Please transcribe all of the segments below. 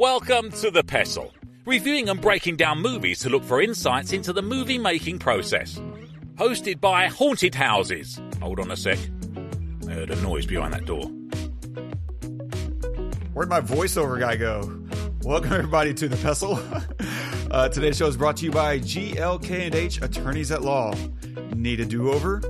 Welcome to The Pestle, reviewing and breaking down movies to look for insights into the movie making process. Hosted by Haunted Houses. Hold on a sec. I heard a noise behind that door. Where'd my voiceover guy go? Welcome everybody to the Pestle. uh, today's show is brought to you by GLK&H Attorneys at Law. Need a do-over?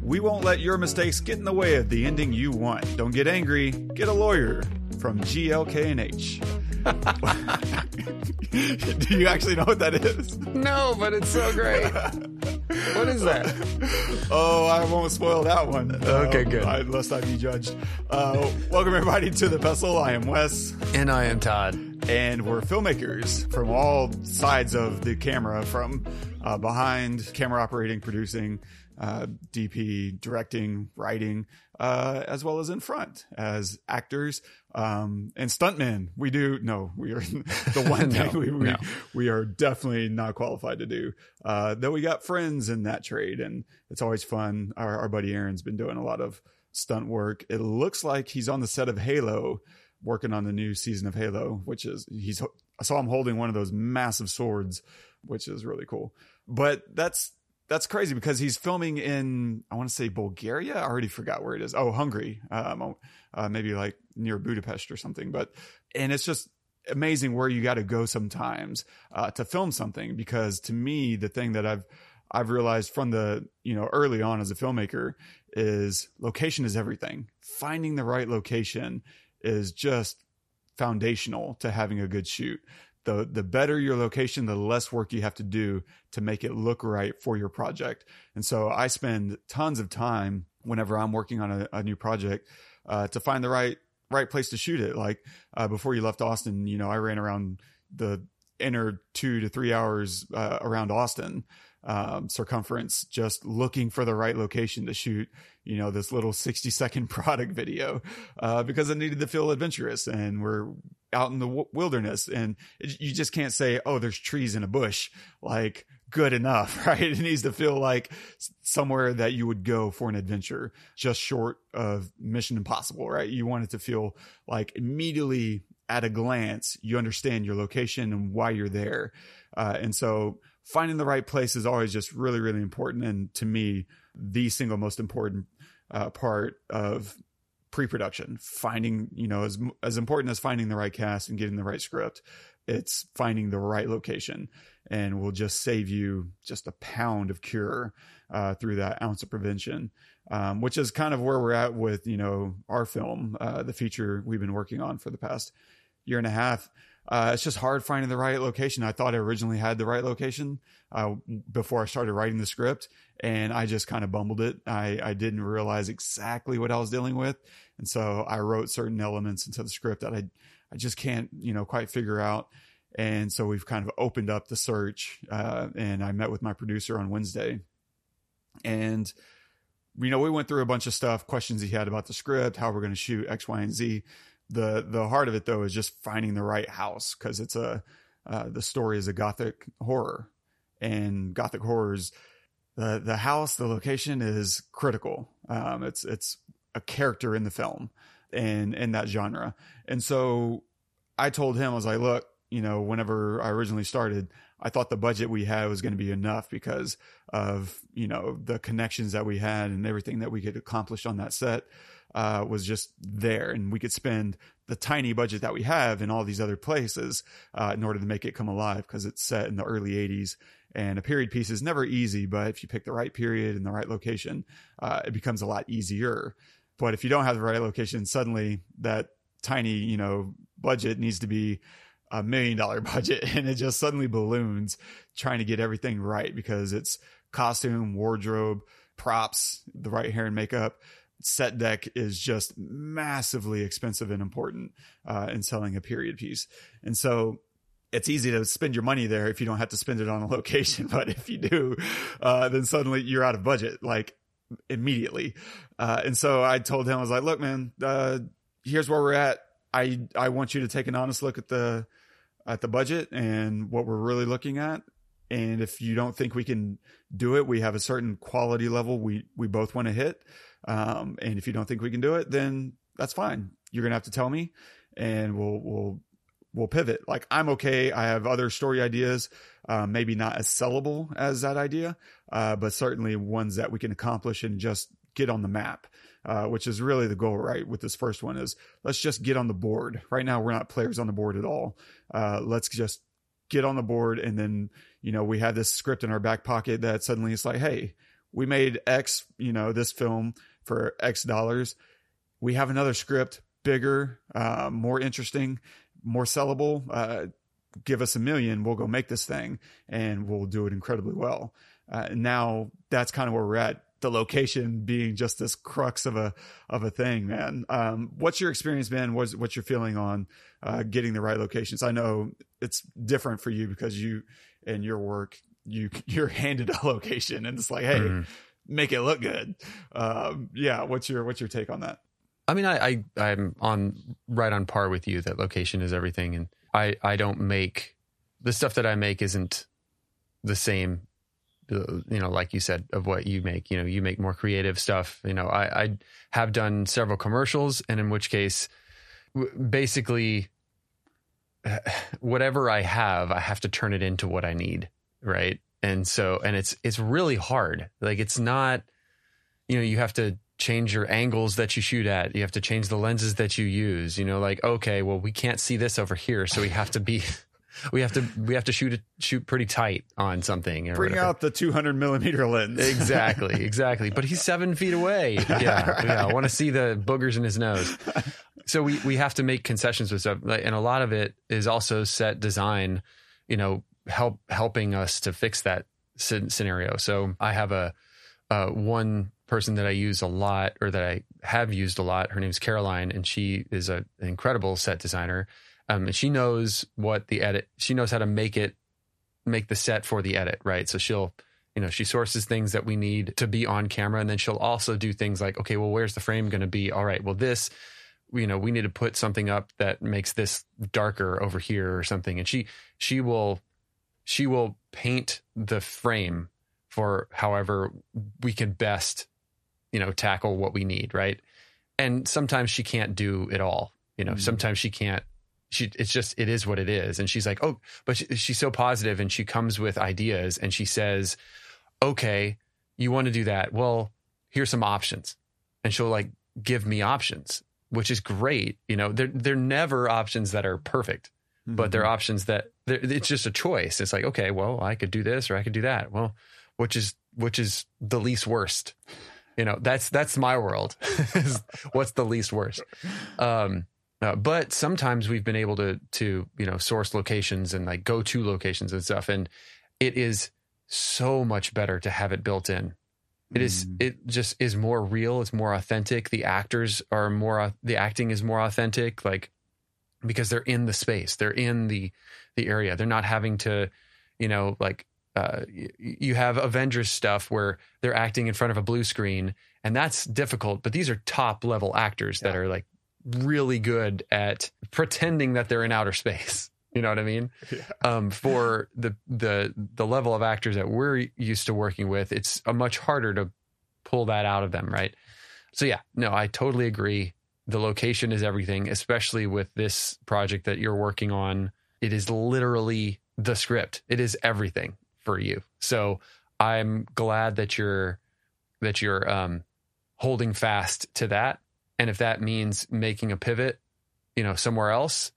We won't let your mistakes get in the way of the ending you want. Don't get angry. Get a lawyer from GLK&H. do you actually know what that is? No, but it's so great. what is that? Oh, I won't spoil that one. Okay, Uh, good. I, lest I be judged. Uh, welcome everybody to the Pestle. I am Wes. And I am Todd. and we're filmmakers from all sides of the camera from uh, behind camera operating producing uh, dp directing writing uh, as well as in front as actors um, and stuntmen we do no we are the one No, thing we, we, no. we are definitely not qualified to do uh, though we got friends in that trade and it's always fun our, our buddy aaron's been doing a lot of stunt work it looks like he's on the set of halo working on the new season of Halo, which is he's I saw him holding one of those massive swords, which is really cool. But that's that's crazy because he's filming in I want to say Bulgaria. I already forgot where it is. Oh, Hungary, um, uh, maybe like near Budapest or something. But and it's just amazing where you got to go sometimes uh, to film something because to me the thing that I've I've realized from the you know early on as a filmmaker is location is everything. Finding the right location is just foundational to having a good shoot. The the better your location, the less work you have to do to make it look right for your project. And so I spend tons of time whenever I'm working on a, a new project uh, to find the right right place to shoot it. Like uh, before you left Austin, you know, I ran around the inner two to three hours uh, around Austin um, circumference, just looking for the right location to shoot, you know, this little 60 second product video, uh, because I needed to feel adventurous and we're out in the w- wilderness and it, you just can't say, Oh, there's trees in a bush. Like good enough, right? It needs to feel like somewhere that you would go for an adventure, just short of mission impossible, right? You want it to feel like immediately at a glance, you understand your location and why you're there. Uh, and so finding the right place is always just really, really important. And to me, the single most important uh, part of pre-production, finding, you know, as, as important as finding the right cast and getting the right script, it's finding the right location and will just save you just a pound of cure uh, through that ounce of prevention, um, which is kind of where we're at with, you know, our film, uh, the feature we've been working on for the past year and a half. Uh, it's just hard finding the right location. I thought I originally had the right location uh, before I started writing the script, and I just kind of bumbled it. I, I didn't realize exactly what I was dealing with, and so I wrote certain elements into the script that I I just can't you know quite figure out. And so we've kind of opened up the search, uh, and I met with my producer on Wednesday, and you know we went through a bunch of stuff, questions he had about the script, how we're going to shoot X, Y, and Z the the heart of it though is just finding the right house because it's a uh, the story is a gothic horror. And gothic horrors the the house the location is critical. Um it's it's a character in the film and in that genre. And so i told him i was like look you know whenever i originally started i thought the budget we had was going to be enough because of you know the connections that we had and everything that we could accomplish on that set uh, was just there, and we could spend the tiny budget that we have in all these other places uh, in order to make it come alive because it's set in the early 80s. And a period piece is never easy, but if you pick the right period and the right location, uh, it becomes a lot easier. But if you don't have the right location, suddenly that tiny, you know, budget needs to be a million dollar budget and it just suddenly balloons trying to get everything right because it's costume, wardrobe, props, the right hair and makeup set deck is just massively expensive and important uh, in selling a period piece. And so it's easy to spend your money there if you don't have to spend it on a location. But if you do, uh, then suddenly you're out of budget, like immediately. Uh, and so I told him, I was like, look, man, uh, here's where we're at. I, I want you to take an honest look at the, at the budget and what we're really looking at. And if you don't think we can do it, we have a certain quality level we, we both want to hit. Um, and if you don't think we can do it, then that's fine. You're to have to tell me and we'll, we'll we'll pivot. Like I'm okay. I have other story ideas, uh, maybe not as sellable as that idea, uh, but certainly ones that we can accomplish and just get on the map. Uh, which is really the goal, right? With this first one is let's just get on the board. Right now, we're not players on the board at all. Uh, let's just get on the board, and then you know we have this script in our back pocket that suddenly it's like, hey, we made X, you know, this film for X dollars. We have another script, bigger, uh, more interesting, more sellable. Uh, give us a million, we'll go make this thing, and we'll do it incredibly well. Uh, now that's kind of where we're at the location being just this crux of a of a thing, man. Um, what's your experience been? What's what's your feeling on uh, getting the right locations? I know it's different for you because you and your work you you're handed a location and it's like, hey, mm. Make it look good. Um, yeah, what's your what's your take on that? I mean, I, I I'm on right on par with you that location is everything, and I I don't make the stuff that I make isn't the same you know, like you said, of what you make. You know, you make more creative stuff. You know, I, I have done several commercials, and in which case, basically, whatever I have, I have to turn it into what I need, right? And so, and it's it's really hard. Like it's not, you know, you have to change your angles that you shoot at. You have to change the lenses that you use. You know, like okay, well, we can't see this over here, so we have to be we have to we have to shoot it shoot pretty tight on something. Bring whatever. out the 200 millimeter lens. exactly, exactly. But he's seven feet away. Yeah, right. yeah. I want to see the boogers in his nose. So we we have to make concessions with stuff, and a lot of it is also set design. You know, help helping us to fix that scenario. So I have a uh, one person that I use a lot, or that I have used a lot. Her name's Caroline, and she is a, an incredible set designer um, and she knows what the edit, she knows how to make it, make the set for the edit, right? So she'll, you know, she sources things that we need to be on camera. And then she'll also do things like, okay, well, where's the frame going to be? All right, well, this, you know, we need to put something up that makes this darker over here or something. And she, she will, she will paint the frame for however we can best, you know, tackle what we need, right? And sometimes she can't do it all. You know, mm-hmm. sometimes she can't she it's just it is what it is and she's like oh but she, she's so positive and she comes with ideas and she says okay you want to do that well here's some options and she'll like give me options which is great you know they're they're never options that are perfect mm-hmm. but they're options that it's just a choice it's like okay well i could do this or i could do that well which is which is the least worst you know that's that's my world what's the least worst um uh, but sometimes we've been able to to you know source locations and like go to locations and stuff, and it is so much better to have it built in. It is mm. it just is more real. It's more authentic. The actors are more the acting is more authentic, like because they're in the space, they're in the the area. They're not having to, you know, like uh, you have Avengers stuff where they're acting in front of a blue screen, and that's difficult. But these are top level actors yeah. that are like really good at pretending that they're in outer space. You know what I mean? Yeah. Um, for the the the level of actors that we're used to working with, it's a much harder to pull that out of them, right? So yeah, no, I totally agree. The location is everything, especially with this project that you're working on. It is literally the script. It is everything for you. So I'm glad that you're that you're um, holding fast to that and if that means making a pivot, you know, somewhere else,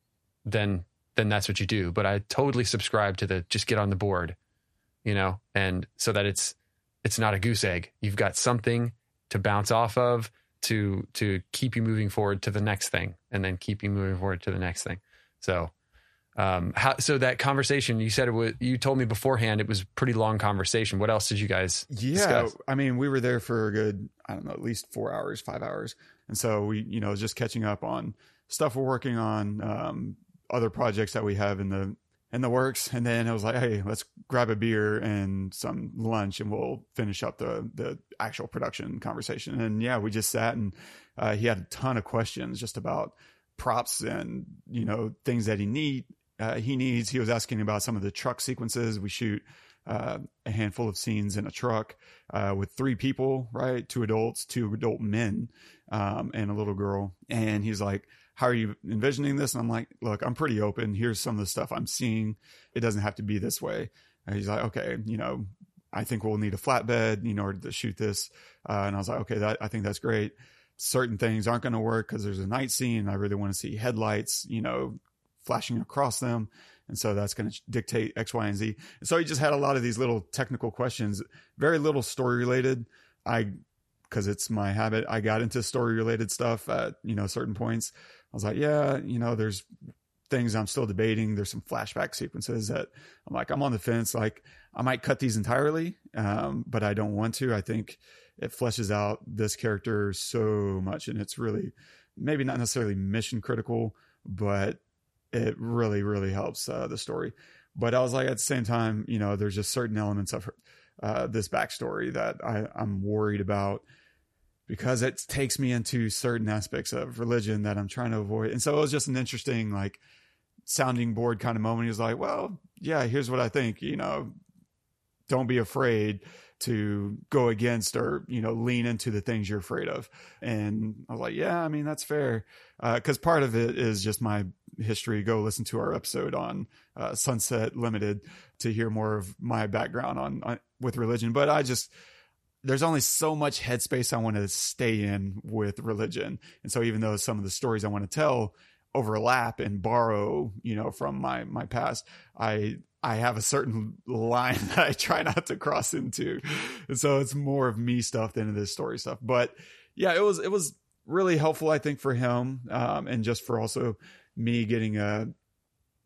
then then that's what you do. But I totally subscribe to the just get on the board, you know, and so that it's it's not a goose egg. You've got something to bounce off of to to keep you moving forward to the next thing and then keep you moving forward to the next thing. So um how so that conversation you said it was you told me beforehand it was a pretty long conversation. What else did you guys Yeah, discuss? I mean, we were there for a good I don't know, at least 4 hours, 5 hours. And so we, you know, just catching up on stuff we're working on, um, other projects that we have in the in the works. And then I was like, hey, let's grab a beer and some lunch, and we'll finish up the the actual production conversation. And yeah, we just sat and uh, he had a ton of questions just about props and you know things that he need uh, he needs. He was asking about some of the truck sequences we shoot. Uh, a handful of scenes in a truck uh, with three people, right? Two adults, two adult men, um, and a little girl. And he's like, how are you envisioning this? And I'm like, look, I'm pretty open. Here's some of the stuff I'm seeing. It doesn't have to be this way. And he's like, okay, you know, I think we'll need a flatbed in order to shoot this. Uh, and I was like, okay, that, I think that's great. Certain things aren't going to work because there's a night scene. I really want to see headlights, you know, flashing across them. And so that's going to dictate X, Y, and Z. And so he just had a lot of these little technical questions, very little story related. I, cause it's my habit. I got into story related stuff at, you know, certain points. I was like, yeah, you know, there's things I'm still debating. There's some flashback sequences that I'm like, I'm on the fence. Like I might cut these entirely. Um, but I don't want to. I think it fleshes out this character so much and it's really maybe not necessarily mission critical, but it really really helps uh, the story but i was like at the same time you know there's just certain elements of her, uh, this backstory that I, i'm worried about because it takes me into certain aspects of religion that i'm trying to avoid. And so it was just an interesting like sounding board kind of moment. He was like well yeah here's what i think you know don't be afraid to go against or you know lean into the things you're afraid of. And i was like yeah i mean that's fair. Because uh, part of it is just my history. Go listen to our episode on uh, sunset limited to hear more of my background on, on with religion. But i just there's only so much headspace i want to stay in with religion and so even though some of the stories i want to tell overlap and borrow you know from my my past i I have a certain line that I try not to cross into. And so it's more of me stuff than this story stuff. But yeah, it was, it was really helpful, I think, for him. Um, and just for also me getting a,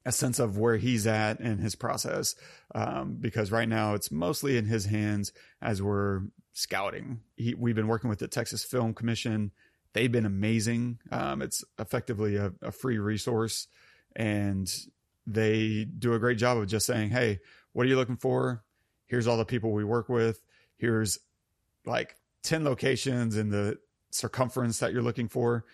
a sense of where he's at in his process. Um, because right now it's mostly in his hands as we're scouting. He, we've been working with the Texas Film Commission. They've been amazing. Um, it's effectively a, a free resource and they do a great job of just saying, Hey, what are you looking for? Here's all the people we work with. Here's like 10 locations in the circumference that you're looking for.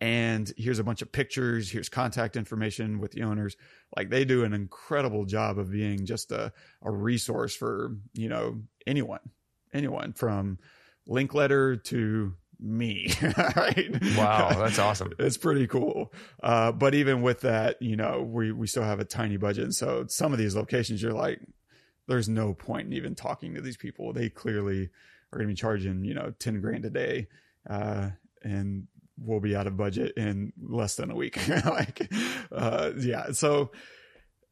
And here's a bunch of pictures. Here's contact information with the owners. Like they do an incredible job of being just a, a resource for, you know, anyone, anyone from Linklater to me. right. Wow. That's awesome. it's pretty cool. Uh, but even with that, you know, we, we still have a tiny budget. And so some of these locations, you're like, there's no point in even talking to these people. They clearly are going to be charging, you know, 10 grand a day. Uh, and we'll be out of budget in less than a week. like, uh, yeah. So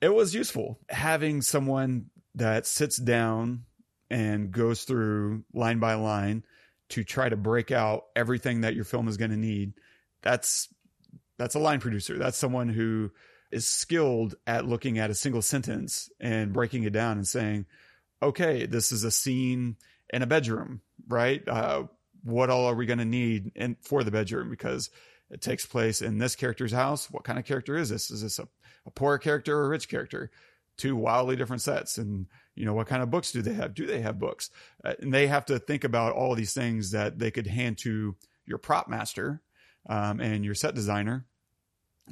it was useful having someone that sits down and goes through line by line to try to break out everything that your film is going to need. That's that's a line producer. That's someone who is skilled at looking at a single sentence and breaking it down and saying, "Okay, this is a scene in a bedroom, right? Uh, what all are we going to need for the bedroom because it takes place in this character's house. What kind of character is this? Is this a, a poor character or a rich character? Two wildly different sets. And you know what kind of books do they have do they have books uh, and they have to think about all these things that they could hand to your prop master um, and your set designer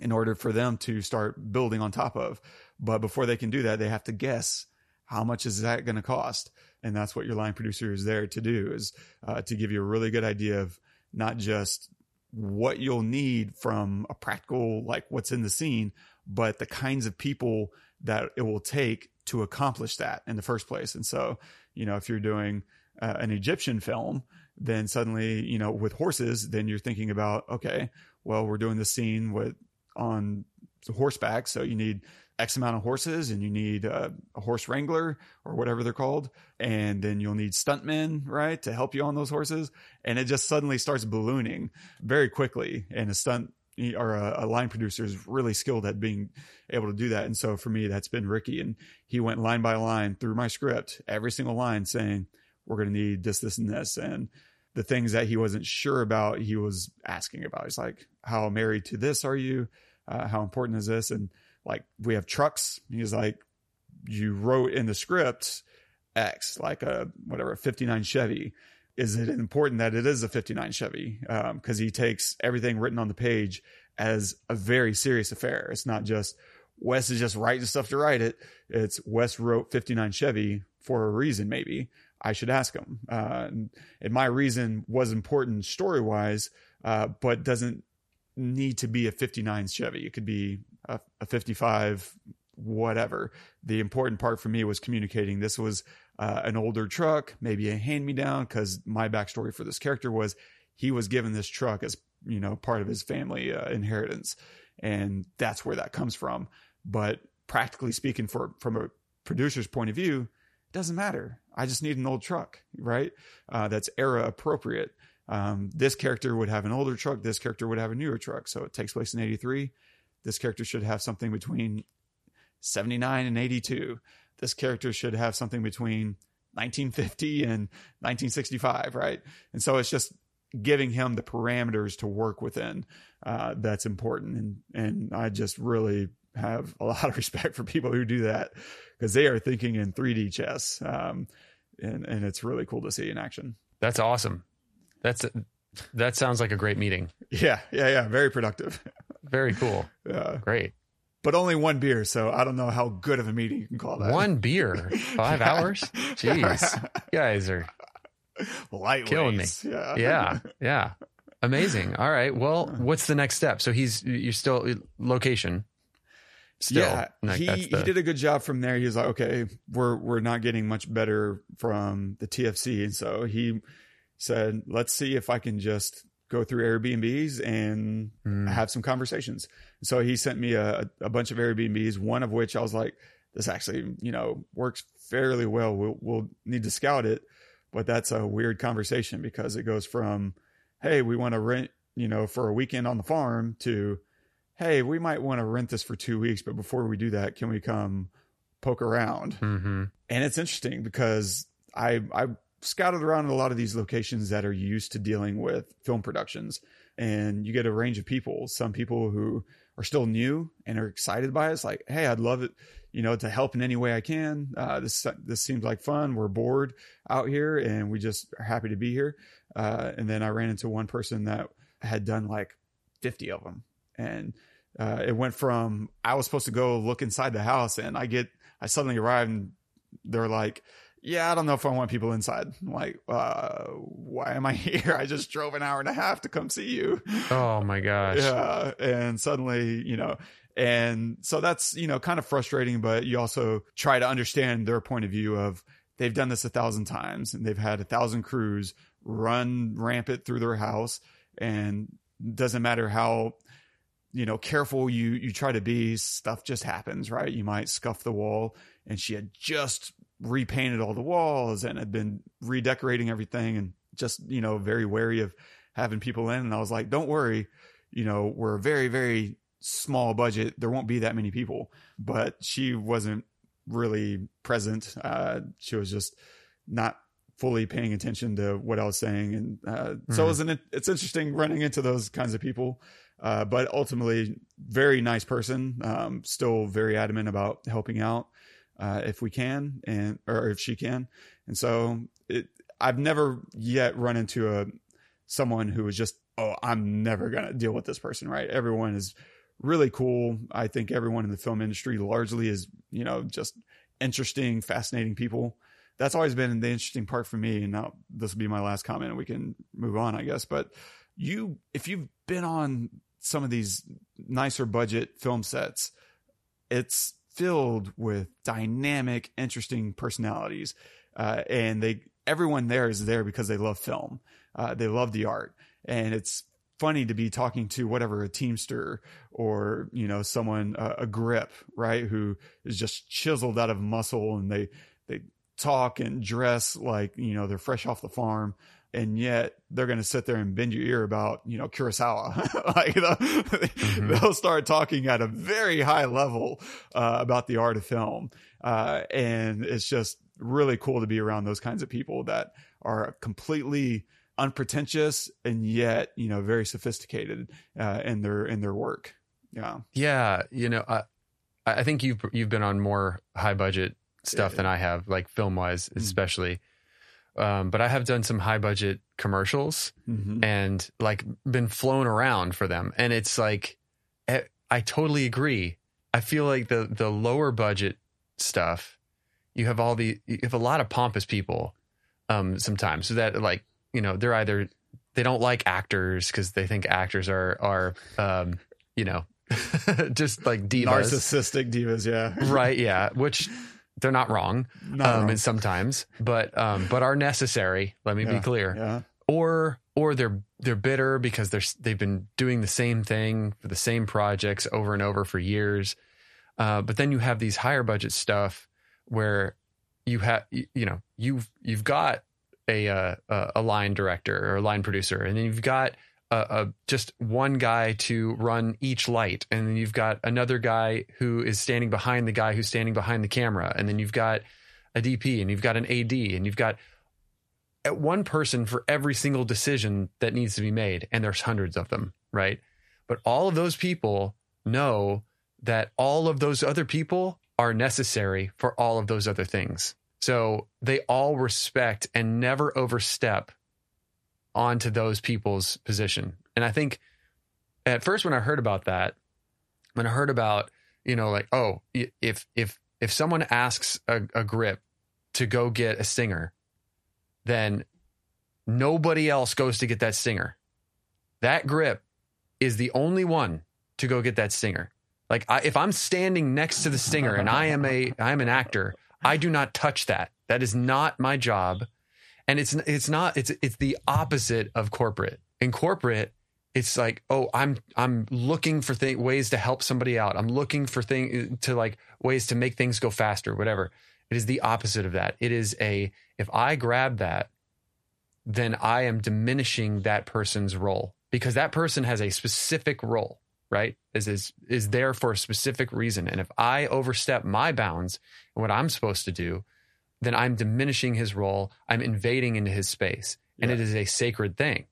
in order for them to start building on top of but before they can do that they have to guess how much is that going to cost and that's what your line producer is there to do is uh, to give you a really good idea of not just what you'll need from a practical like what's in the scene but the kinds of people that it will take to accomplish that in the first place. And so, you know, if you're doing uh, an Egyptian film, then suddenly, you know, with horses, then you're thinking about, okay, well, we're doing the scene with on horseback. So you need X amount of horses and you need a, a, horse wrangler or whatever they're called. And then you'll need stuntmen, right, to help you on those horses. And it just suddenly starts ballooning very quickly. And a stunt or a, a, line producer is really skilled at being able to do that. And so for me, that's been Ricky. And he went line by line through my script, every single line saying, we're going to need this, this, and this. And the things that he wasn't sure about, he was asking about. He's like, how married to this are you? Uh, how important is this? And like, we have trucks. He's like, you wrote in the script X, like a, whatever, a 59 Chevy is it important that it is a 59 Chevy? Because um, he takes everything written on the page as a very serious affair. It's not just Wes is just writing stuff to write it. It's Wes wrote 59 Chevy for a reason, maybe. I should ask him. Uh, and, and, my reason was important story wise, uh, but doesn't need to be a 59 Chevy. It could be a, a 55, whatever. The important part for me was communicating this was uh, an older truck, maybe a hand me down, because my backstory for this character was he was given this truck as you know part of his family uh, inheritance, and that's where that comes from. But practically speaking, for from a producer's point of view, it doesn't matter. I just need an old truck, right? Uh, that's era appropriate. Um, this character would have an older truck. This character would have a newer truck. So it takes place in 83. This character should have something between 79 and 82. This character should have something between 1950 and 1965, right? And so it's just giving him the parameters to work within uh, that's important. And, and I just really have a lot of respect for people who do that because they are thinking in 3D chess. Um, and, and it's really cool to see in action. That's awesome. That's that sounds like a great meeting. Yeah, yeah, yeah. Very productive. Very cool. Yeah. Great. But only one beer, so I don't know how good of a meeting you can call that. One beer, five hours. Jeez, you guys are Lightweights. killing me. Yeah. Yeah, yeah. Amazing. All right. Well, what's the next step? So he's you're still location. Still, yeah, Like, he, the- he did a good job from there. He was like, okay, we're we're not getting much better from the TFC, and so he said, let's see if I can just go through Airbnbs and Mm. have some conversations. So he sent me a, a bunch of Airbnbs, one of which I was like, this actually, you know, works fairly well. We'll, we'll need to scout it, but that's a weird conversation because it goes from, hey, we want to rent, you know, for a weekend on the farm to, hey, we might want to rent this for two weeks, but before we do that, can we come poke around? Mhm. And it's interesting because I I scouted around a lot of these locations that are used to dealing with film productions, and you get a range of people. Some people who are still new and are excited by it. It's like, hey, I'd love it, you know, to help in any way I can. Uh, this this seems like fun. We're bored out here, and we just are happy to be here. Uh, and then I ran into one person that had done like fifty of them, and uh, it went from I was supposed to go look inside the house, and I get I suddenly arrive and they're like, "Yeah, I don't know if I want people inside." I'm like, uh, why am I here? I just drove an hour and a half to come see you. Oh my gosh. Yeah, and suddenly, you know, and so that's you know kind of frustrating, but you also try to understand their point of view of they've done this a thousand times and they've had a thousand crews run rampant through their house, and doesn't matter how you know careful you you try to be stuff just happens right you might scuff the wall and she had just repainted all the walls and had been redecorating everything and just you know very wary of having people in. And i was like don't worry. You know we're a very very small budget. There won't be that many people. But she wasn't really present. Uh she was just not fully paying attention to what i was saying. And uh so it was an, it's interesting running into those kinds of people. Uh, but ultimately very nice person. Um, still very adamant about helping out uh, if we can and or if she can. And so it, i've never yet run into a someone who is just oh i'm never gonna deal with this person right? Everyone is really cool. I think everyone in the film industry largely is you know just interesting fascinating people. That's always been the interesting part for me and now this will be my last comment and we can move on i guess. But you if you've been on some of these nicer budget film sets it's filled with dynamic interesting personalities uh, and they everyone there is there because they love film. Uh, they love the art. And it's funny to be talking to whatever a teamster or you know someone uh, a grip right who is just chiseled out of muscle and they they talk and dress like you know they're fresh off the farm and yet they're going to sit there and bend your ear about you know Kurosawa. like they'll, they'll start talking at a very high level uh, about the art of film, uh, and it's just really cool to be around those kinds of people that are completely unpretentious and yet you know very sophisticated uh, in their in their work. Yeah, Yeah, you know, I I think you've you've been on more high budget stuff than I have, like film wise, Mm. especially. Um, but I have done some high budget commercials Mhm. and like been flown around for them, and it's like I totally agree. I feel like the the lower budget stuff, you have all the you have a lot of pompous people, um, sometimes so that like you know they're either they don't like actors because they think actors are are um, you know just like divas, Narcissistic divas, yeah. right? Yeah, which they're not wrong, Not um, wrong. and sometimes, but um, but are necessary. Let me Yeah, be clear. Yeah. Or or they're they're bitter because they're they've been doing the same thing for the same projects over and over for years. Uh, but then you have these higher budget stuff where you have you, you know you've you've got a, uh, a a line director or a line producer, and then you've got just one guy to run each light, and then you've got another guy who is standing behind the guy who's standing behind the camera, and then you've got a DP, and you've got an AD, and you've got at one person for every single decision that needs to be made, and there's hundreds of them, right? But all of those people know that all of those other people are necessary for all of those other things. So they all respect and never overstep onto those people's position. And I think at first when I heard about that, when I heard about, you know, like, oh, if if if someone asks a, a grip to go get a stinger, then nobody else goes to get that stinger. That grip is the only one to go get that stinger. Like I, if I'm standing next to the stinger and I am a I am an actor, I do not touch that. That is not my job. And it's it's not it's it's the opposite of corporate. In corporate, it's like, oh, I'm I'm looking for th- ways to help somebody out. I'm looking for thing to like ways to make things go faster, whatever. It is the opposite of that. It is a if I grab that, then I am diminishing that person's role because that person has a specific role, right? Is is is there for a specific reason. And if I overstep my bounds and what I'm supposed to do, then I'm diminishing his role. I'm invading into his space. And Yeah. it is a sacred thing.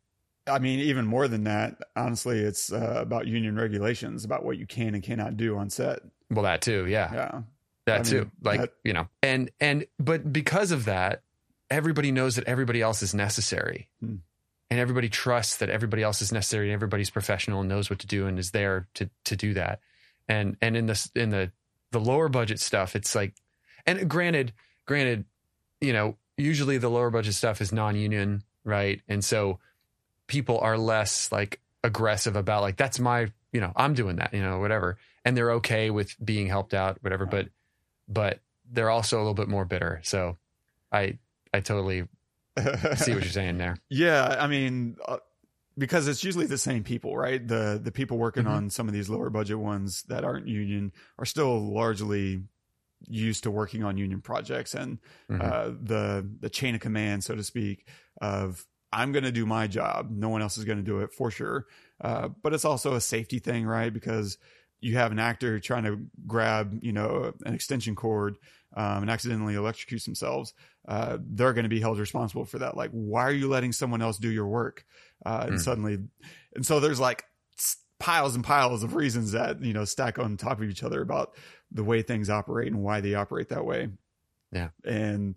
I mean, even more than that, honestly, it's uh, about union regulations, about what you can and cannot do on set. Well, that too, yeah. Yeah. that I too mean, like that- you know and and but because of that everybody knows that everybody else is necessary Hmm. and everybody trusts that everybody else is necessary and everybody's professional and knows what to do and is there to to do that and and in this in the the lower budget stuff it's like and granted granted you know usually the lower budget stuff is non-union right? And so people are less like aggressive about like that's my you know i'm doing that you know whatever. And they're okay with being helped out whatever but but they're also a little bit more bitter. So i i totally see what you're saying there. Yeah, I mean, uh, because it's usually the same people, right? The the people working Mhm. on some of these lower budget ones that aren't union are still largely used to working on union projects and Mhm. uh, the the chain of command, so to speak, of I'm going to do my job. No one else is going to do it for sure. Uh, but it's also a safety thing, right? Because you have an actor trying to grab, you know, an extension cord um, and accidentally electrocutes themselves. Uh, they're going to be held responsible for that. Like, why are you letting someone else do your work? Uh, and Mm. suddenly, and so there's like piles and piles of reasons that you know stack on top of each other about the way things operate and why they operate that way. Yeah. and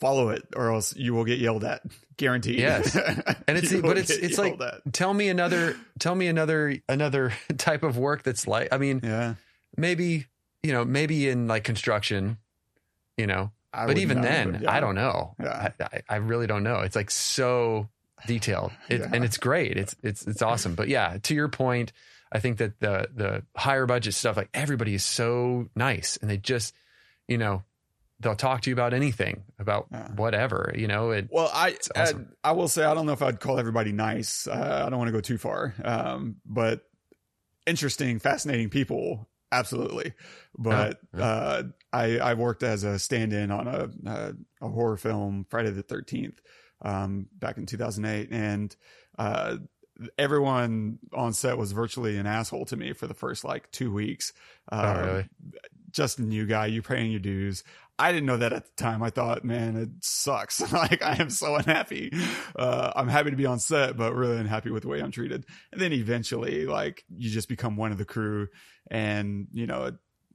follow it, or else you will get yelled at, guaranteed. Yes. And it's- but it's- it's like- at. tell me another tell me another another type of work that's like i mean yeah. maybe you know maybe in like construction you know I but even know, then but yeah. i don't know Yeah. I, I, I really don't know it's like so detailed it, Yeah. and it's great it's it's it's awesome but yeah to your point i think that the the higher budget stuff like everybody is so nice and they just you know they'll talk to you about anything about Yeah. whatever you know it Well, I awesome. I, I will say I don't know if I'd call everybody nice. Uh, I don't want to go too far, um, but interesting, fascinating people, absolutely. But Yeah, yeah. uh, I I worked as a stand-in on a a, a horror film, Friday the Thirteenth, um, back in two thousand eight, and uh, everyone on set was virtually an asshole to me for the first like two weeks. Uh, oh really just a new guy, you paying your dues. I didn't know that at the time. I thought, man, it sucks. like I am so unhappy. Uh, I'm happy to be on set, but really unhappy with the way I'm treated. And then eventually, like you just become one of the crew, and you know,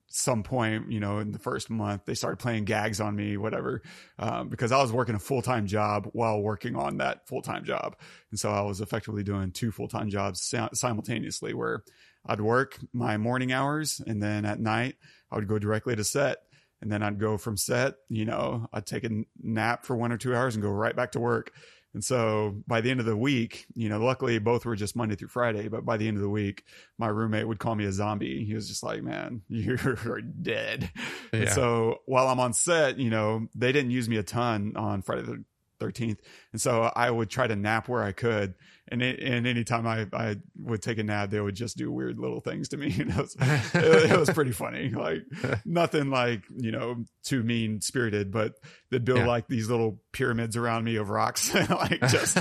some point, you know, in the first month, they started playing gags on me, whatever, um, because I was working a full time job while working on that full time job, and so I was effectively doing two full time jobs simultaneously, where I'd work my morning hours, and then at night I would go directly to set. And then I'd go from set, you know, I'd take a nap for one or two hours and go right back to work. And so by the end of the week, you know, luckily both were just Monday through Friday, but by the end of the week, my roommate would call me a zombie. He was just like, man, you're dead. And so while I'm on set, you know, they didn't use me a ton on Friday the 13th. And so I would try to nap where I could. And, it, and anytime I, I would take a nap, they would just do weird little things to me. And it was, it, it was pretty funny. Like nothing like, you know, too mean spirited, but they'd build Yeah. like these little pyramids around me of rocks, like just,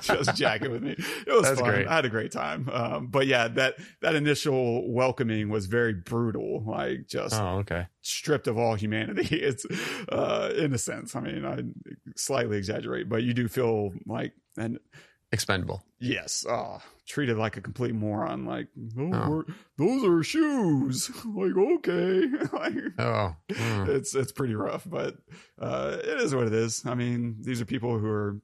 just jacking with me. It was That's fun. great. I had a great time. Um, but yeah, that, that initial welcoming was very brutal. Like just oh, okay. stripped of all humanity. It's uh, in a sense. I mean, I slightly exaggerate, but you do feel like and Expendable. yes, uh, treated like a complete moron. Like oh, Oh. those are shoes. like okay, like, Oh, mm. it's it's pretty rough, but uh, it is what it is. I mean, these are people who are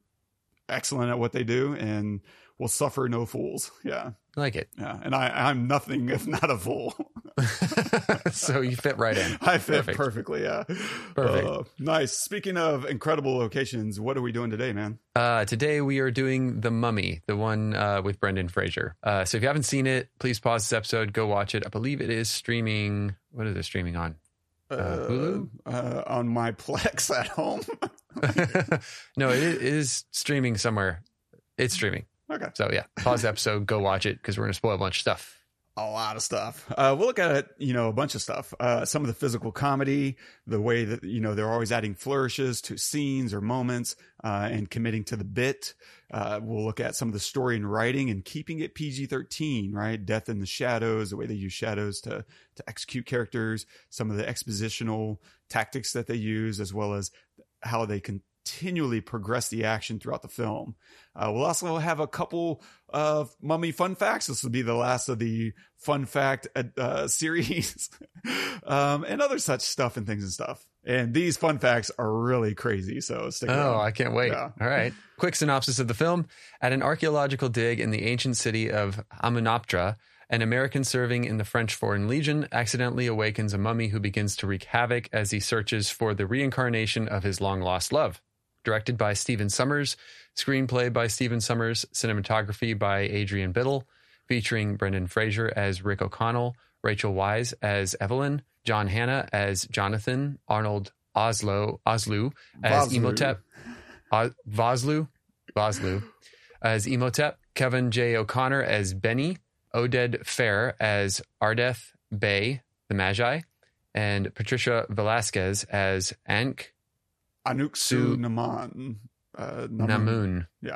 excellent at what they do and will suffer no fools. Yeah, I like it. yeah. And I I'm nothing if not a fool. so you fit right in. I fit Perfect. perfectly. Yeah. Perfect. Uh, nice. Speaking of incredible locations, what are we doing today, man? Uh, today we are doing The Mummy, the one uh, with Brendan Fraser. Uh, so if you haven't seen it, please pause this episode, go watch it. I believe it is streaming. What is it streaming on? Uh, Hulu? Uh, on my Plex at home. no, it is streaming somewhere. It's streaming. Okay. So yeah, pause the episode, go watch it because we're going to spoil a bunch of stuff. A lot of stuff. Uh, we'll look at, you know, a bunch of stuff. Uh, some of the physical comedy, the way that, you know, they're always adding flourishes to scenes or moments, uh, and committing to the bit. Uh, we'll look at some of the story and writing and keeping it PG 13, right? Death in the shadows, the way they use shadows to, to execute characters, some of the expositional tactics that they use, as well as how they continually progress the action throughout the film. Uh, we'll also have a couple of mummy fun facts. This will be the last of the fun fact uh, series, um, and other such stuff and things and stuff. And these fun facts are really crazy. So stick Oh, around. I can't wait. Yeah. All right. Quick synopsis of the film. At an archaeological dig in the ancient city of Amunaptra, an American serving in the French Foreign Legion accidentally awakens a mummy who begins to wreak havoc as he searches for the reincarnation of his long lost love. Directed by Stephen Sommers, screenplay by Stephen Sommers, cinematography by Adrian Biddle, featuring Brendan Fraser as Rick O'Connell, Rachel Weisz as Evelyn, John Hannah as Jonathan, Arnold Oslo Oslu as Vosloo. Imhotep, uh, O- Voslu, Voslu as Imhotep, Kevin J. O'Connor as Benny, Oded Fehr as Ardeth Bay, the Medjai, and Patricia Velasquez as Ankh Anuksu Naman. Uh, Namun. Namun. Yeah.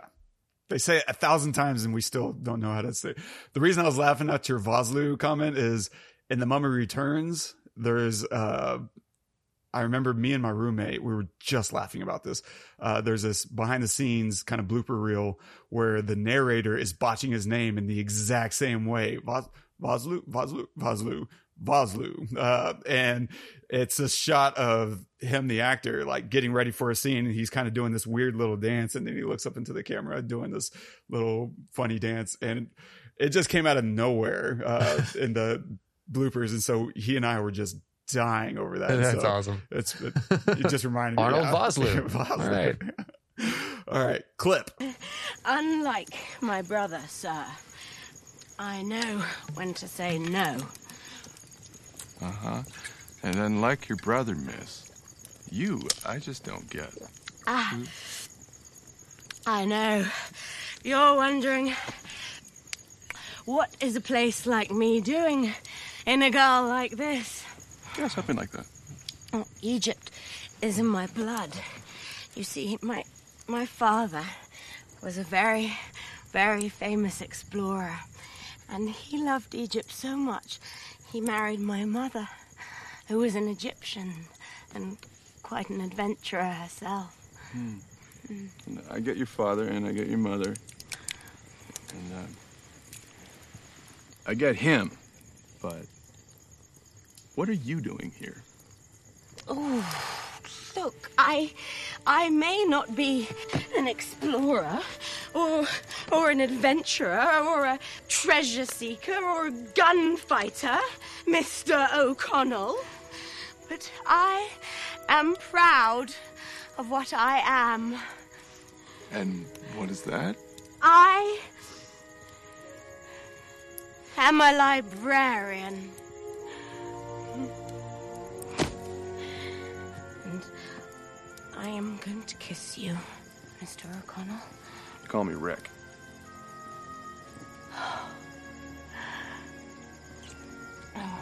They say it a thousand times and we still don't know how to say. it. The reason I was laughing at your Vosloo comment is in The Mummy Returns, there's uh I remember me and my roommate, we were just laughing about this. Uh, there's this behind the scenes kind of blooper reel where the narrator is botching his name in the exact same way. Vos, Vosloo, Vosloo, Vosloo. Uh, and it's a shot of him, the actor, like getting ready for a scene. And he's kind of doing this weird little dance. And then he looks up into the camera doing this little funny dance. And it just came out of nowhere uh, in the bloopers. And so he and I were just dying over that. That's So awesome. It's it, it just reminded me. Arnold yeah. Vosloo. Vosloo. All right. All right. Clip. Unlike my brother, sir, I know when to say no. Uh huh. And then, like your brother, miss, you, I just don't get. Ah, I know. You're wondering what is a place like me doing in a girl like this? Yeah, something like that. Oh, Egypt is in my blood. You see, my my father was a very, very famous explorer, and he loved Egypt so much he married my mother, who was an Egyptian and quite an adventurer herself. And I get your father and I get your mother. And uh, I get him. But what are you doing here? Look, I I may not be an explorer or or an adventurer or a treasure seeker or a gunfighter, Mr. O'Connell, but I am proud of what I am. And what is that? I am a librarian. I am going to kiss you, Mr. O'Connell. Call me Rick. Oh,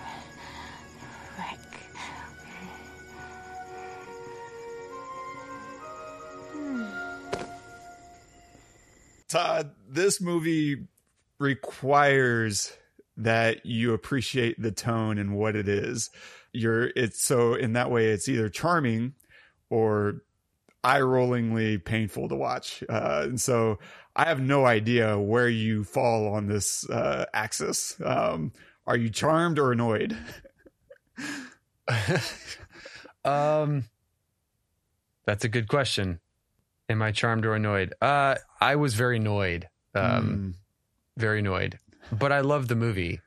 Rick. Hmm. Todd, this movie requires that you appreciate the tone and what it is. You're it's so in that way it's either charming or eye-rollingly painful to watch. Uh, and so I have no idea where you fall on this uh, axis. Um, are you charmed or annoyed? Um, that's a good question. Am I charmed or annoyed? Uh, I was very annoyed. Um, very annoyed. But I love the movie.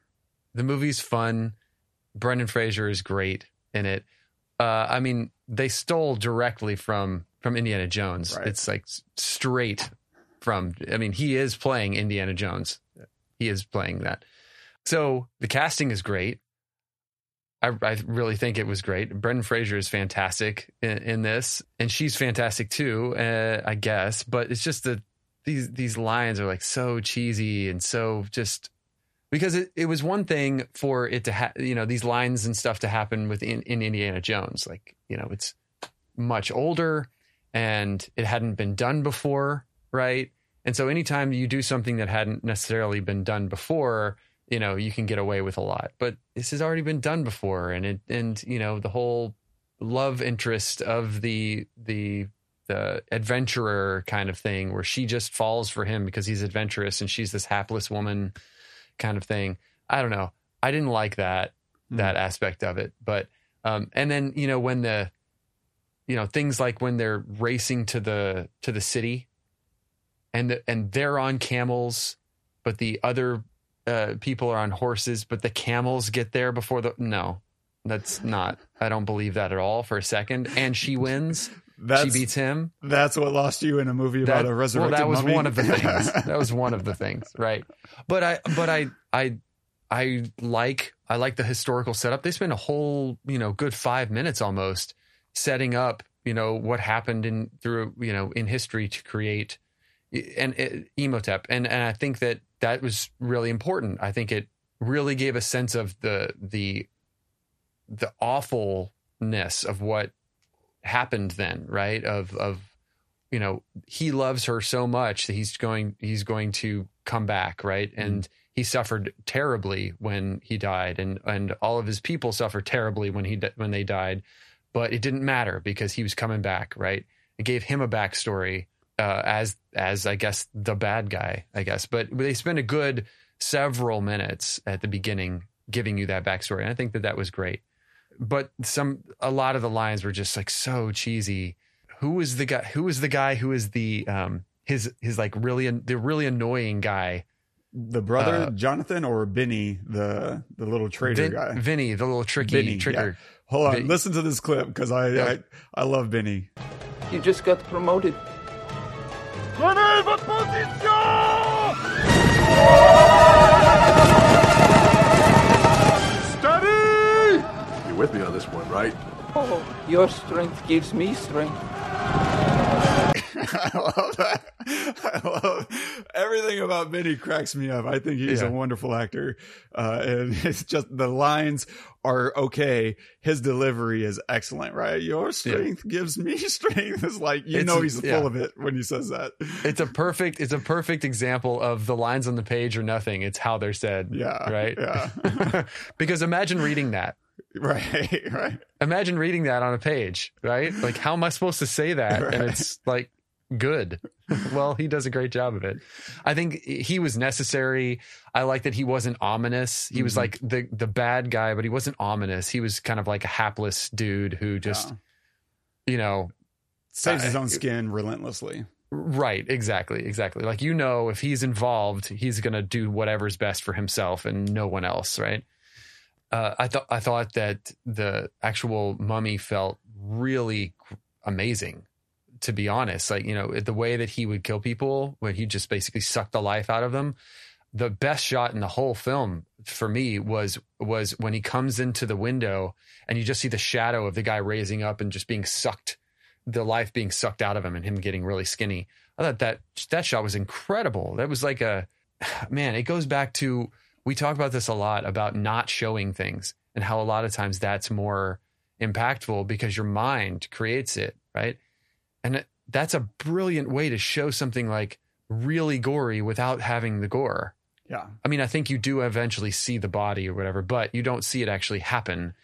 The movie's fun. Brendan Fraser is great in it. Uh, I mean, they stole directly from from Indiana Jones. Right. It's like straight from. I mean, he is playing Indiana Jones. He is playing that. So the casting is great. I, I really think it was great. Brendan Fraser is fantastic in, in this, and she's fantastic too, uh, I guess. But it's just that these these lines are like so cheesy and so just because it, it was one thing for it to ha- you know these lines and stuff to happen within in Indiana Jones, like you know it's much older and it hadn't been done before, right? And so anytime you do something that hadn't necessarily been done before, you know, you can get away with a lot. But this has already been done before and it and you know, the whole love interest of the the the adventurer kind of thing where she just falls for him because he's adventurous and she's this hapless woman kind of thing. I don't know. I didn't like that that aspect of it. But um and then, you know, when the you know, things like when they're racing to the to the city and the, and they're on camels, but the other uh, people are on horses, but the camels get there before the no. That's not. I don't believe that at all for a second. And she wins. That's she beats him. that's what lost you in a movie about That- a resurrected well, that was mummy? one of the things. that was one of the things, right? But I, but I, I, I like, I like the historical setup. They spend a whole, you know, good five minutes almost setting up, you know, what happened in through, you know, in history to create and uh, Imhotep, and and I think that that was really important. I think it really gave a sense of the the the awfulness of what happened then, right? Of of you know he loves her so much that he's going he's going to come back, right? And he suffered terribly when he died, and and all of his people suffered terribly when he when they died, but it didn't matter because he was coming back, right? It gave him a backstory uh, as as I guess the bad guy, I guess. But they spend a good several minutes at the beginning giving you that backstory, and I think that that was great. But some a lot of the lines were just like so cheesy. Who was the guy? Who was the guy? Who is the um his his like really the really annoying guy? the brother Uh, Jonathan or Benny, the the little trader Vin, guy. Vinny, the little tricky Benny, trigger. yeah. Hold on, Vin- listen to this clip because I, Yeah. I I love Benny. You just got promoted. You're with me on this one, right? Oh, your strength gives me strength. I love that. I love everything about Benny cracks me up. I think he's Yeah. a wonderful actor, uh, and it's just the lines are okay. His delivery is excellent, right? Your strength gives me strength. It's like you It's- know he's yeah. full of it when he says that. It's a perfect it's a perfect example of the lines on the page or nothing. It's how they're said. Yeah, Right. yeah. because imagine reading that. right, right. Imagine reading that on a page, right? Like how am I supposed to say that? And it's like good. well, he does a great job of it. I think he was necessary. I like that he wasn't ominous. He was Mhm. like the the bad guy, but he wasn't ominous. He was kind of like a hapless dude who just, Yeah. you know, Saves his Uh, own skin relentlessly. Right, exactly, exactly. Like you know, if he's involved, he's gonna do whatever's best for himself and no one else, right? Uh, I thought I thought that the actual mummy felt really amazing. to be honest. Like, you know, the way that he would kill people, when he just basically sucked the life out of them. The best shot in the whole film for me was was when he comes into the window and you just see the shadow of the guy raising up and just being sucked, the life being sucked out of him and him getting really skinny. I thought that that shot was incredible. That was like a man, it goes back to we talk about this a lot about not showing things and how a lot of times that's more impactful because your mind creates it, right? And that's a brilliant way to show something like really gory without having the gore. Yeah. I mean, I think you do eventually see the body or whatever, but you don't see it actually happen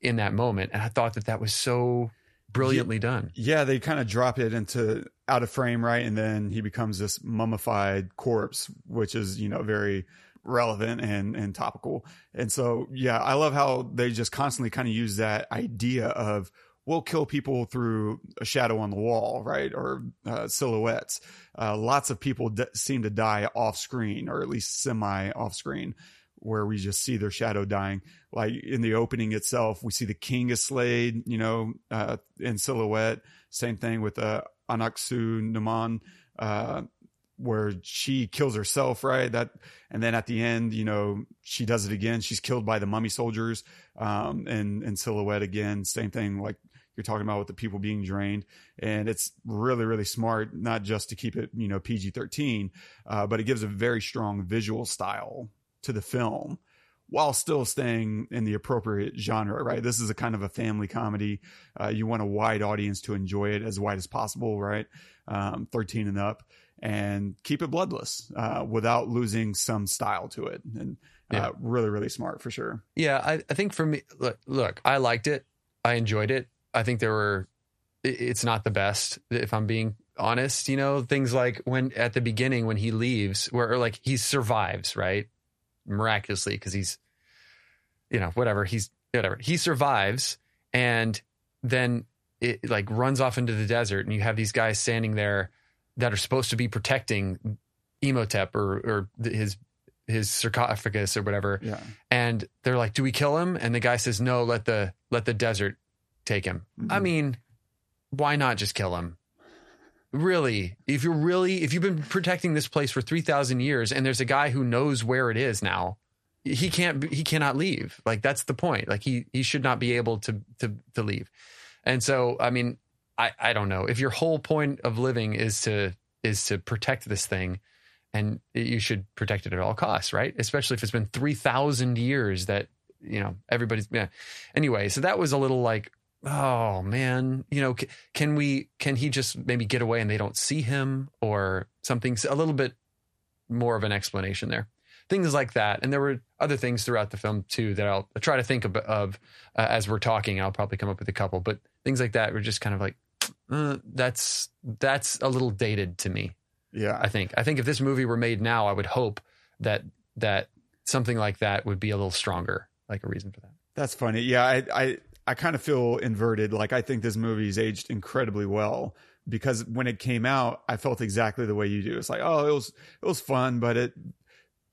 in that moment. And I thought that that was so brilliantly done. Yeah, they kind of drop it into out of frame, right? And then he becomes this mummified corpse, which is, you know, very relevant and and topical. And so, yeah, I love how they just constantly kind of use that idea of we'll kill people through a shadow on the wall, right? Or uh, silhouettes. Uh, lots of people d- seem to die off screen or at least semi off screen where we just see their shadow dying. Like in the opening itself, we see the king is slayed, you know, uh, in silhouette. Same thing with uh, Anck-su-namun, uh, where she kills herself, right? That, and then at the end, you know, she does it again. She's killed by the mummy soldiers, um, and, and silhouette again. Same thing, like you're talking about with the people being drained. And it's really, really smart, not just to keep it, you know, PG 13, uh, but it gives a very strong visual style to the film while still staying in the appropriate genre, right? This is a kind of a family comedy. Uh, you want a wide audience to enjoy it as wide as possible, right? Um, 13 and up and keep it bloodless, uh, without losing some style to it. And, uh, Yeah. really, really smart for sure. Yeah, I, I think for me, look, look, I liked it. I enjoyed it. I think there were, it- it's not the best, if I'm being honest. You know, things like when at the beginning, when he leaves, where like he survives, right? Miraculously, because he's, you know, whatever, he's, whatever. He survives and then it like runs off into the desert, and you have these guys standing there that are supposed to be protecting Imhotep or, or his, his sarcophagus or whatever Yeah. and they're like, "Do we kill him?" And the guy says, "No, let the let the desert take him." I Mhm. mean, why not just kill him? Really, if you're really if you've been protecting this place for 3000 years and there's a guy who knows where it is now, he can't he cannot leave. Like that's the point. Like he he should not be able to to to leave. And so, I mean, I I don't know. If your whole point of living is to is to protect this thing, and you should protect it at all costs, right? Especially if it's been 3,000 years that, you know, everybody's, yeah. Anyway, so that was a little like, oh man, you know, can we, can he just maybe get away and they don't see him or something, a little bit more of an explanation there. Things like that. And there were other things throughout the film too that I'll try to think of, of uh, as we're talking. I'll probably come up with a couple, but things like that were just kind of like, uh, that's, that's a little dated to me. Yeah. I think. I think if this movie were made now, I would hope that that something like that would be a little stronger, like a reason for that. That's funny. Yeah, I I, I kind of feel inverted. Like I think this movie's aged incredibly well because when it came out, I felt exactly the way you do. It's like, oh, it was it was fun, but it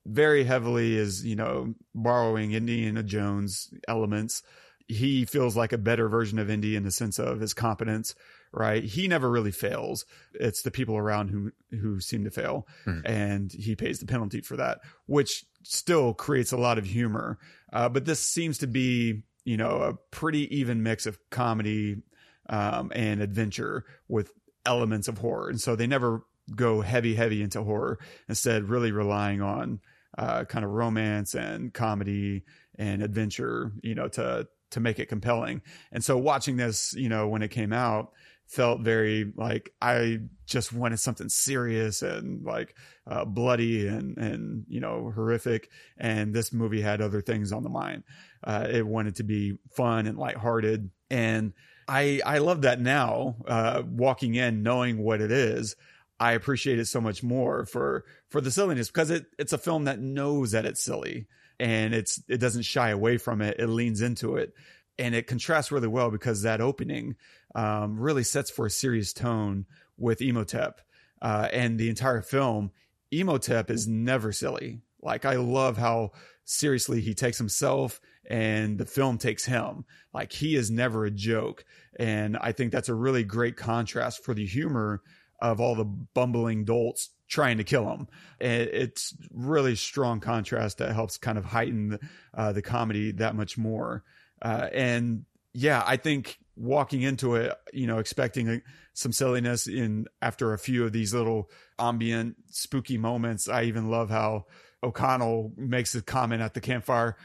very heavily is you know borrowing Indiana Jones elements. He feels like a better version of Indy in the sense of his competence. Right, he never really fails. It's the people around who who seem to fail, Mhm. and he pays the penalty for that, which still creates a lot of humor. Uh, but this seems to be, you know, a pretty even mix of comedy um, and adventure with elements of horror. And so they never go heavy, heavy into horror. Instead, really relying on uh, kind of romance and comedy and adventure, you know, to to make it compelling. And so watching this, you know, when it came out, felt very like I just wanted something serious and like uh, bloody and and you know horrific. And this movie had other things on the mind. Uh, it wanted to be fun and lighthearted, and I I love that now. Uh, walking in, knowing what it is, I appreciate it so much more for for the silliness because it it's a film that knows that it's silly and it's it doesn't shy away from it. It leans into it, and it contrasts really well because that opening um, really sets for a serious tone with Imhotep, uh, and the entire film. Imhotep is never silly. Like I love how seriously he takes himself and the film takes him. Like he is never a joke. And I think that's a really great contrast for the humor of all the bumbling dolts trying to kill him. It's really strong contrast that helps kind of heighten uh, the comedy that much more. Uh, and yeah, I think walking into it, you know, expecting a, some silliness in after a few of these little ambient spooky moments. I even love how O'Connell makes a comment at the campfire.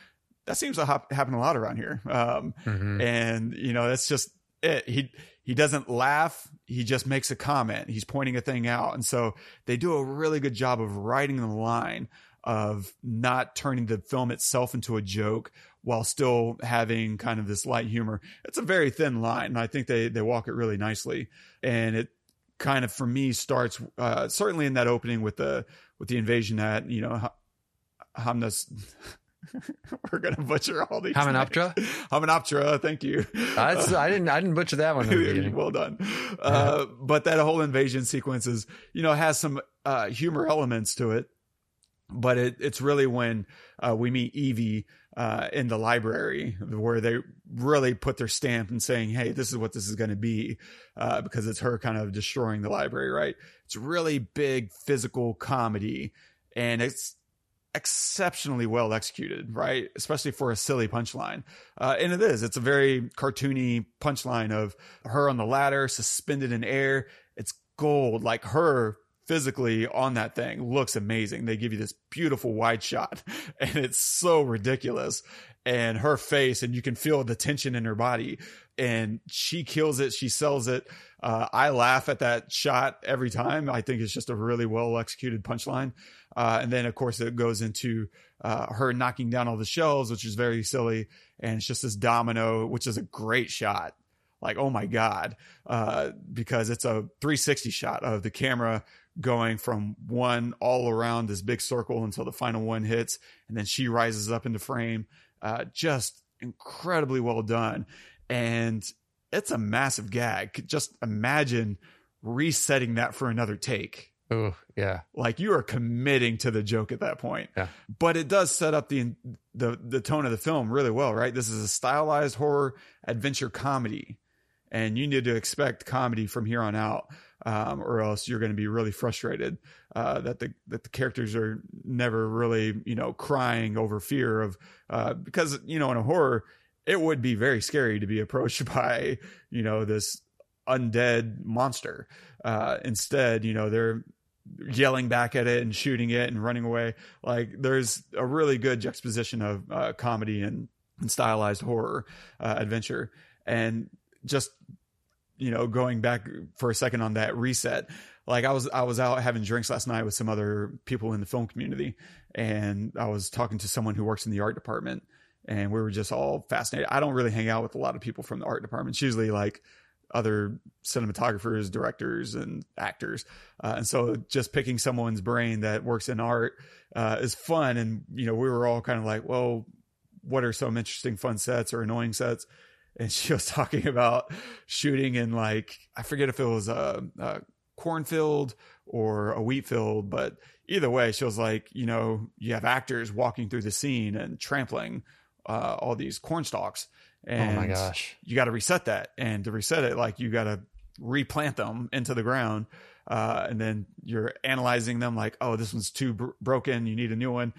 That seems to ha- happen a lot around here. Um, Mhm. and you know, that's just it. He, he doesn't laugh. He just makes a comment. He's pointing a thing out. And so they do a really good job of writing the line of not turning the film itself into a joke while still having kind of this light humor. It's a very thin line, and I think they they walk it really nicely. And it kind of for me starts uh, certainly in that opening with the with the invasion at you know Ha- Hamnas. We're gonna butcher all these. Hamunaptra? names. Hamunaptra. Thank you. That's, I didn't I didn't butcher that one. In the beginning. well done. Uh, but that whole invasion sequence is, you know, has some uh, humor elements to it. But it, it's really when uh, we meet Evie uh, in the library where they really put their stamp and saying, "Hey, this is what this is going to be," uh, because it's her kind of destroying the library. Right? It's really big physical comedy, and it's exceptionally well executed, right? Especially for a silly punchline. Uh, and it is, it's a very cartoony punchline of her on the ladder, suspended in air. It's gold, like her physically on that thing looks amazing. They give you this beautiful wide shot and it's so ridiculous. And her face, and you can feel the tension in her body. And she kills it. She sells it. Uh, I laugh at that shot every time. I think it's just a really well executed punchline. Uh, and then, of course, it goes into uh, her knocking down all the shelves, which is very silly. And it's just this domino, which is a great shot. Like, oh my God. Uh, because it's a 360 shot of the camera going from one all around this big circle until the final one hits. And then she rises up into frame. Uh, just incredibly well done. And it's a massive gag. Just imagine resetting that for another take Oh yeah. like you are committing to the joke at that point. Yeah. But it does set up the the the tone of the film really well, right? This is a stylized horror adventure comedy, and you need to expect comedy from here on out, um, or else you're going to be really frustrated uh, that the that the characters are never really you know crying over fear of uh, because you know in a horror it would be very scary to be approached by you know this undead monster. Uh, instead, you know they're yelling back at it and shooting it and running away. Like there's a really good juxtaposition of uh, comedy and, and stylized horror uh, adventure, and just you know going back for a second on that reset. Like I was I was out having drinks last night with some other people in the film community, and I was talking to someone who works in the art department, and we were just all fascinated. I don't really hang out with a lot of people from the art department. It's usually like other cinematographers, directors, and actors. Uh, and so just picking someone's brain that works in art uh, is fun. And, you know, we were all kind of like, well, what are some interesting fun sets or annoying sets? And she was talking about shooting in like, I forget if it was a, a cornfield or a wheat field, but either way, she was like, you know, you have actors walking through the scene and trampling uh, all these corn stalks. And oh my gosh. you got to reset that. And to reset it, like you got to replant them into the ground. Uh, and then you're analyzing them like, oh, this one's too br- broken. You need a new one.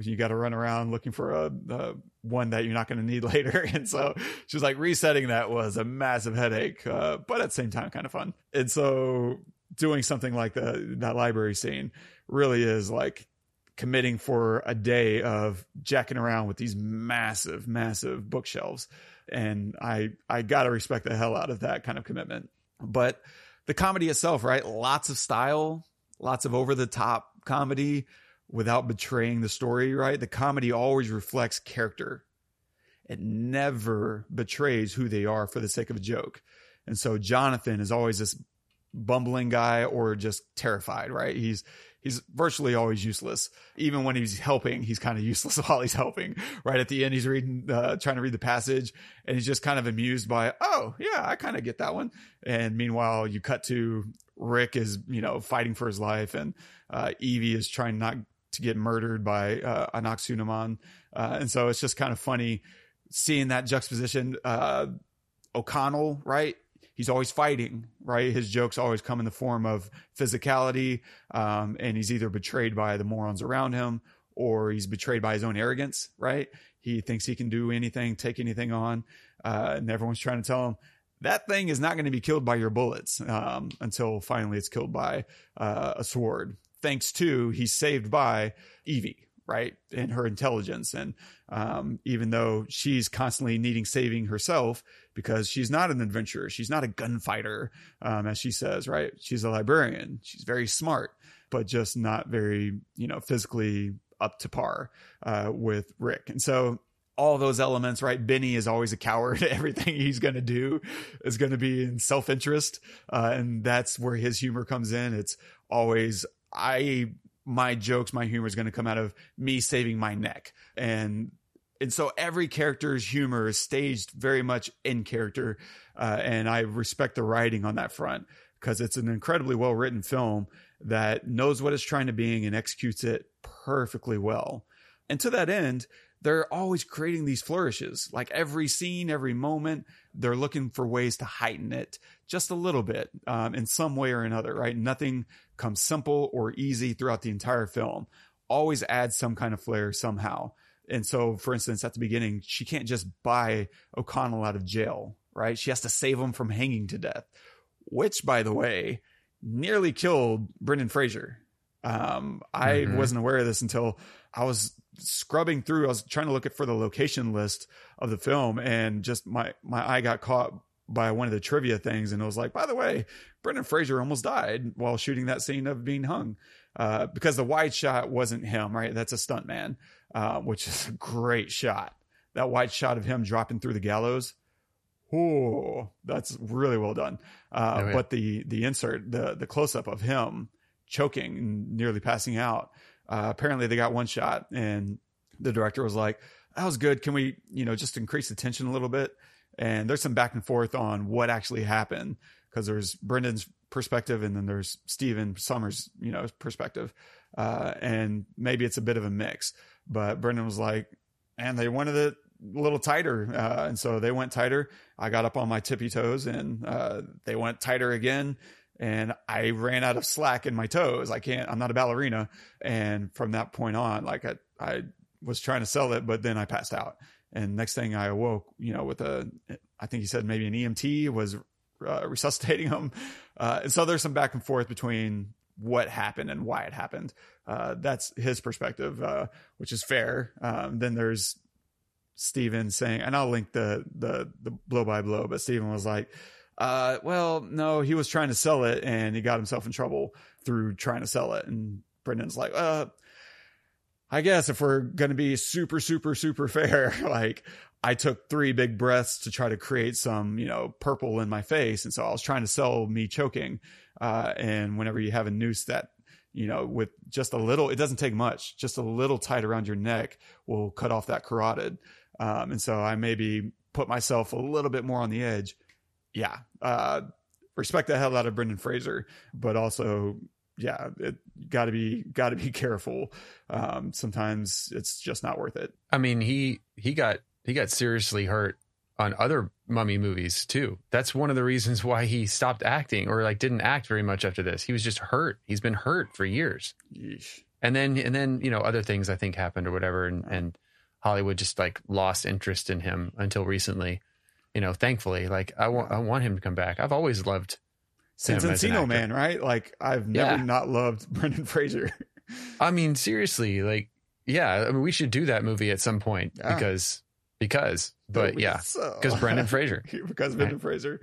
You got to run around looking for a, a one that you're not going to need later. And so she's like, resetting that was a massive headache, uh, but at the same time, kind of fun. And so doing something like the, that library scene really is like committing for a day of jacking around with these massive, massive bookshelves. And I, I got to respect the hell out of that kind of commitment. But the comedy itself, right? Lots of style, lots of over the top comedy without betraying the story, right? The comedy always reflects character. It never betrays who they are for the sake of a joke. And so Jonathan is always this bumbling guy or just terrified, right? He's he's virtually always useless. Even when he's helping, he's kind of useless while he's helping. Right at the end, he's reading, uh, trying to read the passage, and he's just kind of amused by, oh yeah, I kind of get that one. And meanwhile, you cut to Rick is you know fighting for his life, and uh, Evie is trying not to get murdered by uh, Anck-su-namun, uh, and so it's just kind of funny seeing that juxtaposition, uh, O'Connell, right? He's always fighting, right? His jokes always come in the form of physicality, um, and he's either betrayed by the morons around him or he's betrayed by his own arrogance, right? He thinks he can do anything, take anything on, uh, and everyone's trying to tell him that thing is not going to be killed by your bullets um, until finally it's killed by uh, a sword. Thanks to he's saved by Evie, right? And her intelligence. And um, even though she's constantly needing saving herself because she's not an adventurer, she's not a gunfighter, um, as she says, right? She's a librarian. She's very smart, but just not very, you know, physically up to par uh, with Rick. And so all those elements, right? Benny is always a coward. Everything he's going to do is going to be in self interest. Uh, and that's where his humor comes in. It's always, I, my jokes, my humor is going to come out of me saving my neck. And, and so every character's humor is staged very much in character. Uh, and I respect the writing on that front because it's an incredibly well written film that knows what it's trying to be and executes it perfectly well. And to that end, they're always creating these flourishes. Like every scene, every moment, they're looking for ways to heighten it just a little bit um, in some way or another, right? Nothing comes simple or easy throughout the entire film. Always adds some kind of flair somehow. And so, for instance, at the beginning, she can't just buy O'Connell out of jail, right? She has to save him from hanging to death, which, by the way, nearly killed Brendan Fraser. Um, I mm-hmm. wasn't aware of this until I was scrubbing through. I was trying to look at for the location list of the film, and just my my eye got caught by one of the trivia things, and it was like, by the way, Brendan Fraser almost died while shooting that scene of being hung, uh, because the wide shot wasn't him, right? That's a stunt man, uh, which is a great shot. That wide shot of him dropping through the gallows. Oh, that's really well done. Uh, oh, yeah. But the the insert, the the close up of him choking and nearly passing out uh, apparently they got one shot and the director was like, that was good. Can we, you know, just increase the tension a little bit? And there's some back and forth on what actually happened because there's Brendan's perspective and then there's Stephen Sommers, you know, perspective. Uh, and maybe it's a bit of a mix, but Brendan was like, and they wanted it a little tighter. Uh, and so they went tighter. I got up on my tippy toes and, uh, they went tighter again and I ran out of slack in my toes. I can't, I'm not a ballerina. And from that point on, like I, I was trying to sell it, but then I passed out. And next thing I awoke, you know, with a, I think he said maybe an EMT was uh, resuscitating him. Uh, and so there's some back and forth between what happened and why it happened. Uh, that's his perspective, uh, which is fair. Um, then there's Stephen saying, and I'll link the, the, the blow by blow, but Stephen was like, uh, well, no, he was trying to sell it and he got himself in trouble through trying to sell it. And Brendan's like, uh, I guess if we're going to be super, super, super fair, like I took three big breaths to try to create some, you know, purple in my face. And so I was trying to sell me choking. Uh, and whenever you have a noose that, you know, with just a little, it doesn't take much, just a little tight around your neck will cut off that carotid. Um, and so I maybe put myself a little bit more on the edge yeah, uh, respect the hell out of Brendan Fraser, but also, yeah, it got to be got to be careful. Um, sometimes it's just not worth it. I mean, he he got he got seriously hurt on other mummy movies too. That's one of the reasons why he stopped acting or like didn't act very much after this. He was just hurt. He's been hurt for years. Yeesh. And then and then you know other things I think happened or whatever, and and Hollywood just like lost interest in him until recently you know, thankfully, like I want, I want him to come back. I've always loved since Encino Man, right? Like I've never yeah. not loved Brendan Fraser. I mean, seriously, like, yeah, I mean, we should do that movie at some point yeah. because, because, but yeah, because so. Brendan Fraser, because Brendan right. Fraser.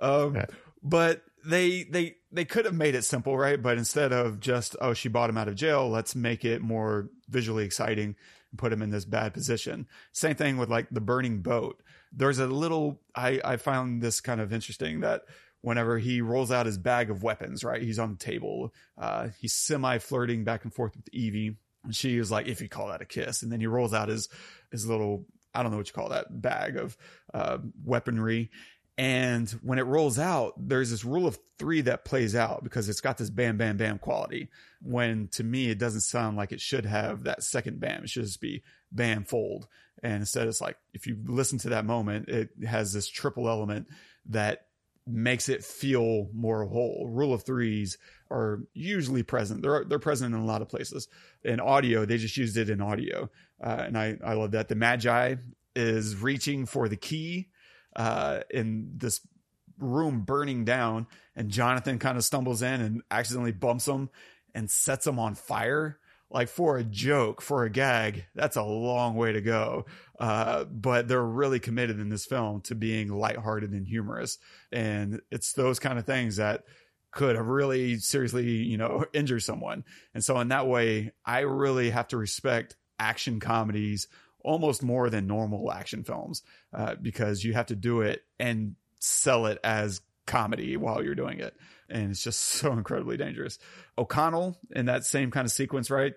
Um, right. but they, they, they could have made it simple, right? But instead of just, oh, she bought him out of jail, let's make it more visually exciting and put him in this bad position. Same thing with like the burning boat there's a little I, I found this kind of interesting that whenever he rolls out his bag of weapons, right? He's on the table. Uh, he's semi flirting back and forth with Evie. And she is like, if you call that a kiss. And then he rolls out his, his little, I don't know what you call that bag of, uh, weaponry. And when it rolls out, there's this rule of three that plays out because it's got this bam, bam, bam quality. When to me, it doesn't sound like it should have that second bam. It should just be bam, fold. And instead, it's like if you listen to that moment, it has this triple element that makes it feel more whole. Rule of threes are usually present. They're they're present in a lot of places. In audio, they just used it in audio, uh, and I I love that. The Medjai is reaching for the key uh, in this room burning down, and Jonathan kind of stumbles in and accidentally bumps him and sets him on fire. Like for a joke, for a gag, that's a long way to go. Uh, but they're really committed in this film to being lighthearted and humorous. And it's those kind of things that could have really seriously, you know, injure someone. And so in that way, I really have to respect action comedies almost more than normal action films uh, because you have to do it and sell it as comedy while you're doing it. And it's just so incredibly dangerous. O'Connell in that same kind of sequence, right?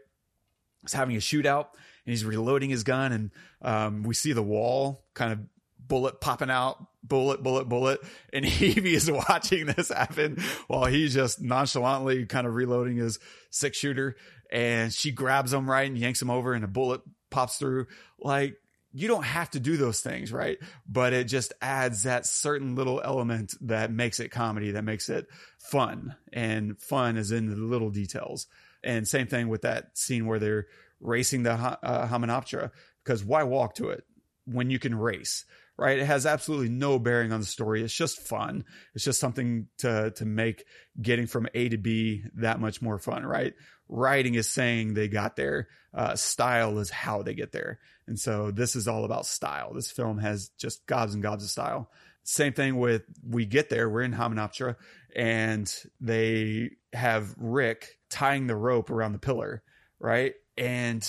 Is having a shootout and he's reloading his gun and um, we see the wall kind of bullet popping out, bullet, bullet, bullet. And Evie is watching this happen while he's just nonchalantly kind of reloading his six shooter. And she grabs him right and yanks him over and a bullet pops through. Like, you don't have to do those things, right? But it just adds that certain little element that makes it comedy, that makes it fun. And fun is in the little details. And same thing with that scene where they're racing the uh, Hamunaptra, because why walk to it when you can race? Right? It has absolutely no bearing on the story. It's just fun. It's just something to to make getting from A to B that much more fun, right? Writing is saying they got there. Uh, style is how they get there. And so this is all about style. This film has just gobs and gobs of style. Same thing with we get there, we're in Hamunaptra, and they have Rick tying the rope around the pillar, right? And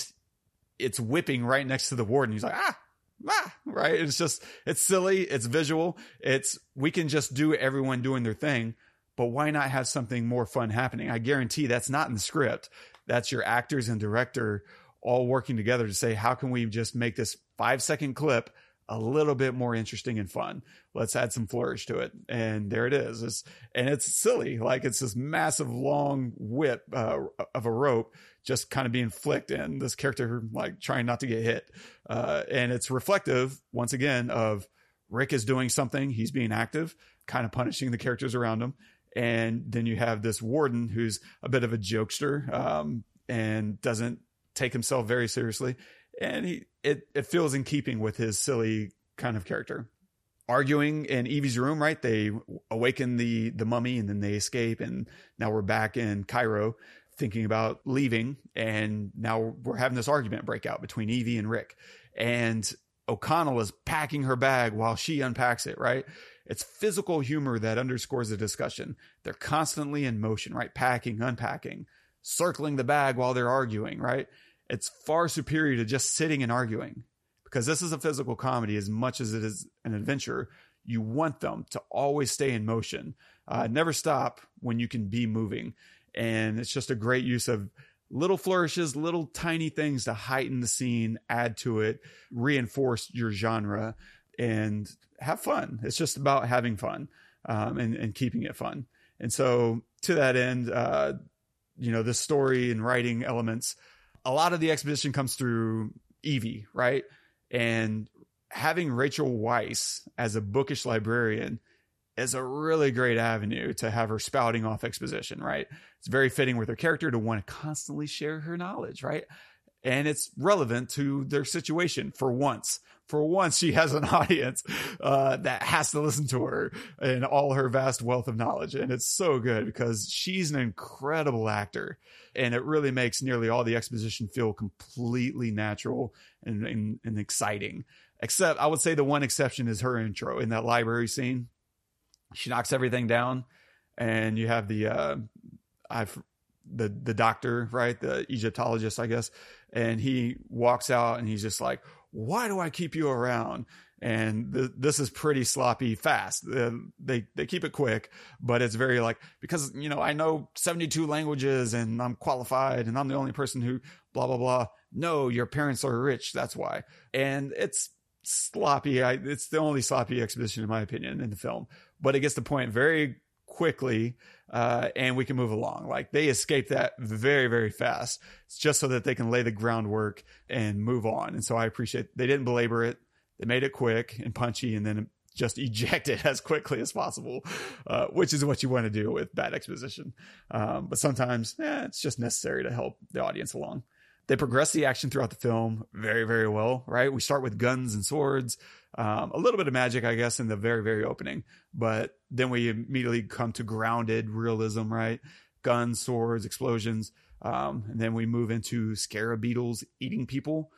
it's whipping right next to the warden. He's like, ah, ah, right? It's just, it's silly. It's visual. It's, we can just do everyone doing their thing, but why not have something more fun happening? I guarantee that's not in the script. That's your actors and director all working together to say, how can we just make this five second clip a little bit more interesting and fun. Let's add some flourish to it. And there it is. It's, and it's silly. Like it's this massive long whip uh, of a rope just kind of being flicked and this character like trying not to get hit. Uh, and it's reflective once again of Rick is doing something. He's being active, kind of punishing the characters around him. And then you have this warden who's a bit of a jokester um, and doesn't take himself very seriously. And he it, it feels in keeping with his silly kind of character. Arguing in Evie's room, right? They awaken the the mummy and then they escape, and now we're back in Cairo thinking about leaving, and now we're having this argument break out between Evie and Rick. And O'Connell is packing her bag while she unpacks it, right? It's physical humor that underscores the discussion. They're constantly in motion, right? Packing, unpacking, circling the bag while they're arguing, right? It's far superior to just sitting and arguing because this is a physical comedy as much as it is an adventure. You want them to always stay in motion, uh, never stop when you can be moving. And it's just a great use of little flourishes, little tiny things to heighten the scene, add to it, reinforce your genre, and have fun. It's just about having fun um, and, and keeping it fun. And so, to that end, uh, you know, the story and writing elements a lot of the exposition comes through Evie, right? And having Rachel Weisz as a bookish librarian is a really great avenue to have her spouting off exposition, right? It's very fitting with her character to want to constantly share her knowledge, right? And it's relevant to their situation for once for once she has an audience uh, that has to listen to her and all her vast wealth of knowledge and it's so good because she's an incredible actor and it really makes nearly all the exposition feel completely natural and, and, and exciting except i would say the one exception is her intro in that library scene she knocks everything down and you have the uh i've the the doctor right the egyptologist i guess and he walks out and he's just like why do I keep you around? And th- this is pretty sloppy fast. Uh, they they keep it quick, but it's very like because you know I know 72 languages and I'm qualified and I'm the only person who blah blah blah. No, your parents are rich. That's why. And it's sloppy. I, it's the only sloppy exposition in my opinion in the film, but it gets the point very quickly uh, and we can move along. Like they escape that very, very fast. It's just so that they can lay the groundwork and move on. And so I appreciate they didn't belabor it. They made it quick and punchy and then just eject it as quickly as possible, uh, which is what you want to do with bad exposition. Um, but sometimes eh, it's just necessary to help the audience along. They progress the action throughout the film very, very well, right? We start with guns and swords, um, a little bit of magic, I guess, in the very, very opening, but then we immediately come to grounded realism, right? Guns, swords, explosions. Um, and then we move into scarab beetles eating people.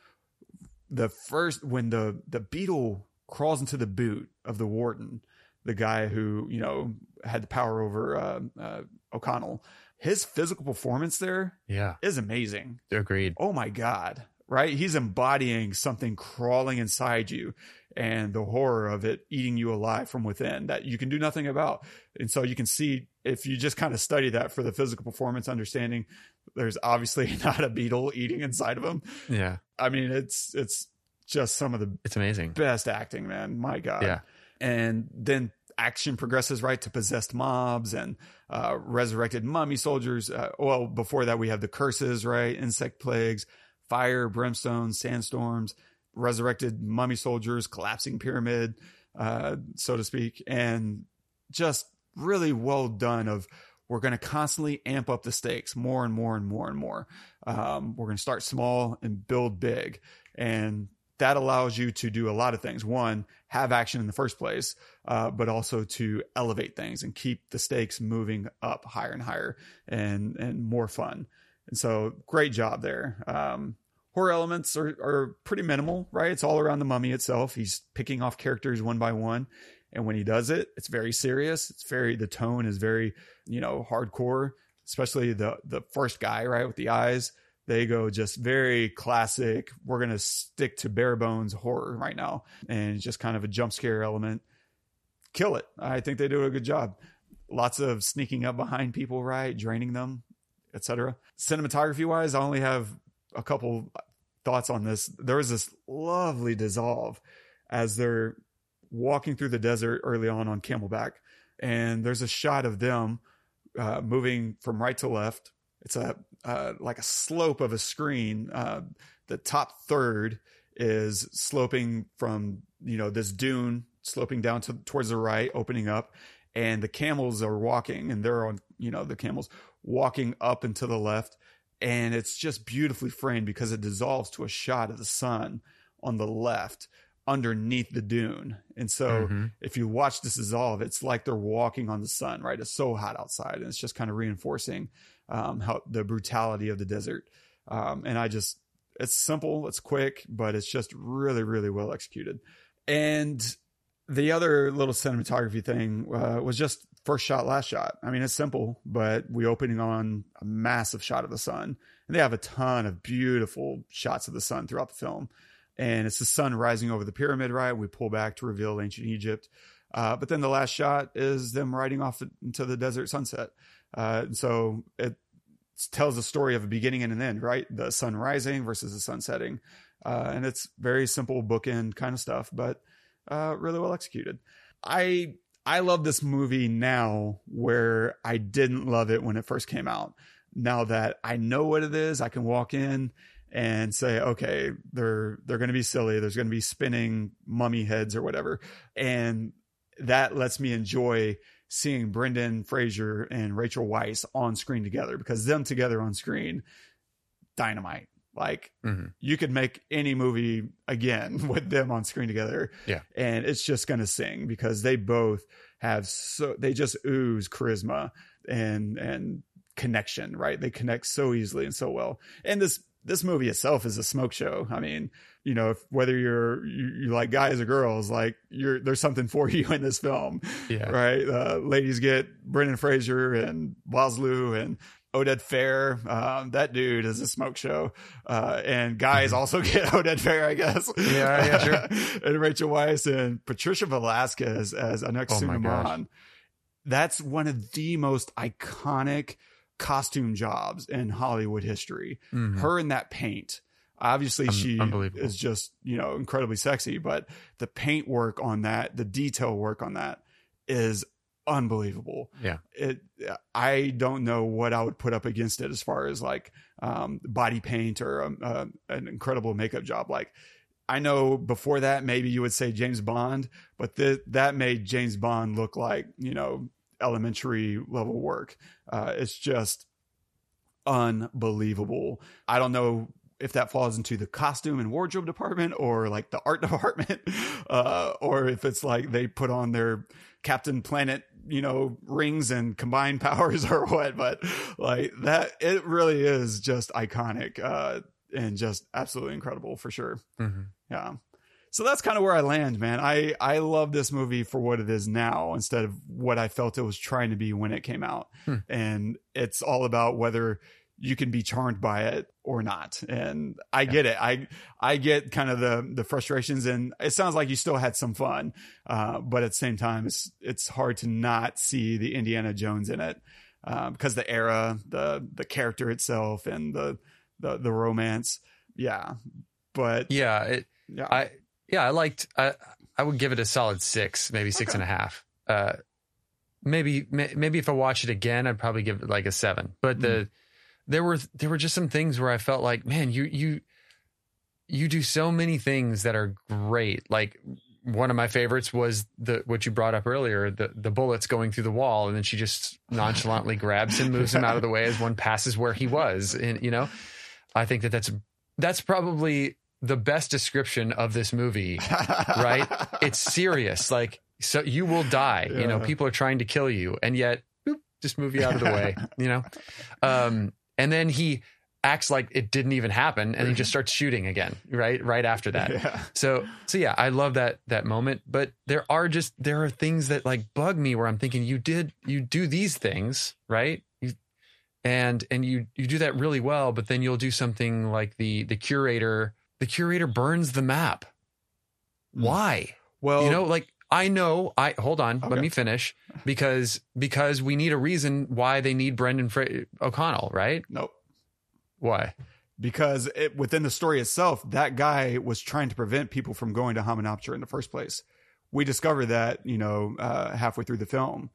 The first, when the, the beetle crawls into the boot of the warden, the guy who, you know, had the power over uh, uh, O'Connell, his physical performance there Yeah. is amazing. Agreed. Oh my God. Right? He's embodying something crawling inside you and the horror of it eating you alive from within that you can do nothing about. And so you can see if you just kind of study that for the physical performance understanding, there's obviously not a beetle eating inside of him. Yeah. I mean, it's, it's just some of the It's amazing. best acting, man. My God. Yeah. And then action progresses right to possessed mobs and uh, resurrected mummy soldiers. Uh, well, before that, we have the curses, right? Insect plagues, fire, brimstone, sandstorms, resurrected mummy soldiers, collapsing pyramid, uh, so to speak, and just really well done. Of we're going to constantly amp up the stakes more and more and more and more. Um, we're going to start small and build big, and that allows you to do a lot of things. One, have action in the first place, uh, but also to elevate things and keep the stakes moving up higher and higher and and more fun. And so, great job there. Um, horror elements are, are pretty minimal, right? It's all around the mummy itself. He's picking off characters one by one. And when he does it, it's very serious. It's very, the tone is very, you know, hardcore, especially the, the first guy, right? With the eyes, they go just very classic. We're going to stick to bare bones horror right now. And just kind of a jump scare element. Kill it. I think they do a good job. Lots of sneaking up behind people, right? Draining them, etc. Cinematography wise, I only have a couple thoughts on this. There was this lovely dissolve as they're walking through the desert early on on Camelback, and there's a shot of them uh, moving from right to left. It's a uh, like a slope of a screen. Uh, the top third is sloping from you know this dune sloping down to towards the right, opening up, and the camels are walking, and they're on you know the camels walking up and to the left and it's just beautifully framed because it dissolves to a shot of the sun on the left underneath the dune. And so Mhm. if you watch this dissolve, it's like they're walking on the sun, right? It's so hot outside and it's just kind of reinforcing um, how the brutality of the desert. Um, and I just, it's simple, it's quick, but it's just really, really well executed. And the other little cinematography thing uh, was just first shot, last shot. I mean, it's simple, but we opening on a massive shot of the sun, and they have a ton of beautiful shots of the sun throughout the film. And it's the sun rising over the pyramid, right? We pull back to reveal ancient Egypt. Uh, but then the last shot is them riding off into the desert sunset. Uh, so it tells the story of a beginning and an end, right? The sun rising versus the sun setting. Uh, and it's very simple bookend kind of stuff, but uh, really well executed. I I love this movie now where I didn't love it when it first came out. Now that I know what it is, I can walk in and say, okay, they're they're going to be silly. There's going to be spinning mummy heads or whatever, and that lets me enjoy seeing Brendan Fraser and Rachel Weisz on screen together because them together on screen, dynamite. Like Mhm. you could make any movie again with them on screen together. Yeah. And it's just going to sing because they both have so, they just ooze charisma and, and connection, right? They connect so easily and so well. And this, this movie itself is a smoke show. I mean, you know, if, whether you're, you, you like guys or girls, like you're, there's something for you in this film Yeah. right? Uh, ladies get Brendan Fraser and Vosloo and Oded Fehr. Um, that dude is a smoke show. Uh, and guys also get Oded Fehr, I guess. Mm-hmm. Yeah, yeah, sure. and Rachel Weisz and Patricia Velasquez as Anek Oh my gosh. That's one of the most iconic costume jobs in Hollywood history. Mhm. Her in that paint. Obviously, Un- she is just, you know, incredibly sexy, but the paint work on that, the detail work on that is unbelievable. Yeah. It I don't know what I would put up against it as far as like um, body paint or um, uh, an incredible makeup job. Like I know before that maybe you would say James Bond, but th- that made James Bond look like you know elementary level work. Uh, it's just unbelievable. I don't know if that falls into the costume and wardrobe department or like the art department, uh, or if it's like they put on their Captain Planet, you know, rings and combined powers or what. But like that, it really is just iconic uh, and just absolutely incredible for sure. Mm-hmm. Yeah. So that's kind of where I land, man. I, I love this movie for what it is now instead of what I felt it was trying to be when it came out. Hmm. And it's all about whether you can be charmed by it or not. And I get it. I I get kind of the the frustrations, and it sounds like you still had some fun, uh, but at the same time, it's it's hard to not see the Indiana Jones in it um, because the era, the the character itself, and the the the romance. Yeah, but Yeah. It, yeah, I yeah, I liked. I I would give it a solid six, maybe six Okay. and a half. Uh, maybe maybe if I watch it again, I'd probably give it like a seven. But Mm. the there were there were just some things where I felt like, man, you you you do so many things that are great. Like one of my favorites was the what you brought up earlier, the the bullets going through the wall, and then she just nonchalantly grabs him, moves him out of the way as one passes where he was, and you know, I think that that's that's probably the best description of this movie right? It's serious. Like, so you will die. You know, people are trying to kill you, and yet, boop, just move you out of the way. You know, um, and then he acts like it didn't even happen, and he just starts shooting again. Right, right after that. yeah. So, so yeah, I love that that moment. But there are just there are things that like bug me where I'm thinking you did you do these things right. And and you you do that really well, but then you'll do something like the the curator the curator burns the map. Mm. Why? Well, you know, like I know. I hold on. Let me finish because because we need a reason why they need Brendan Fra- O'Connell, right? nope. Why? because it, within the story itself, that guy was trying to prevent people from going to Hamunaptra in the first place. We discover that, you know, uh, halfway through the film.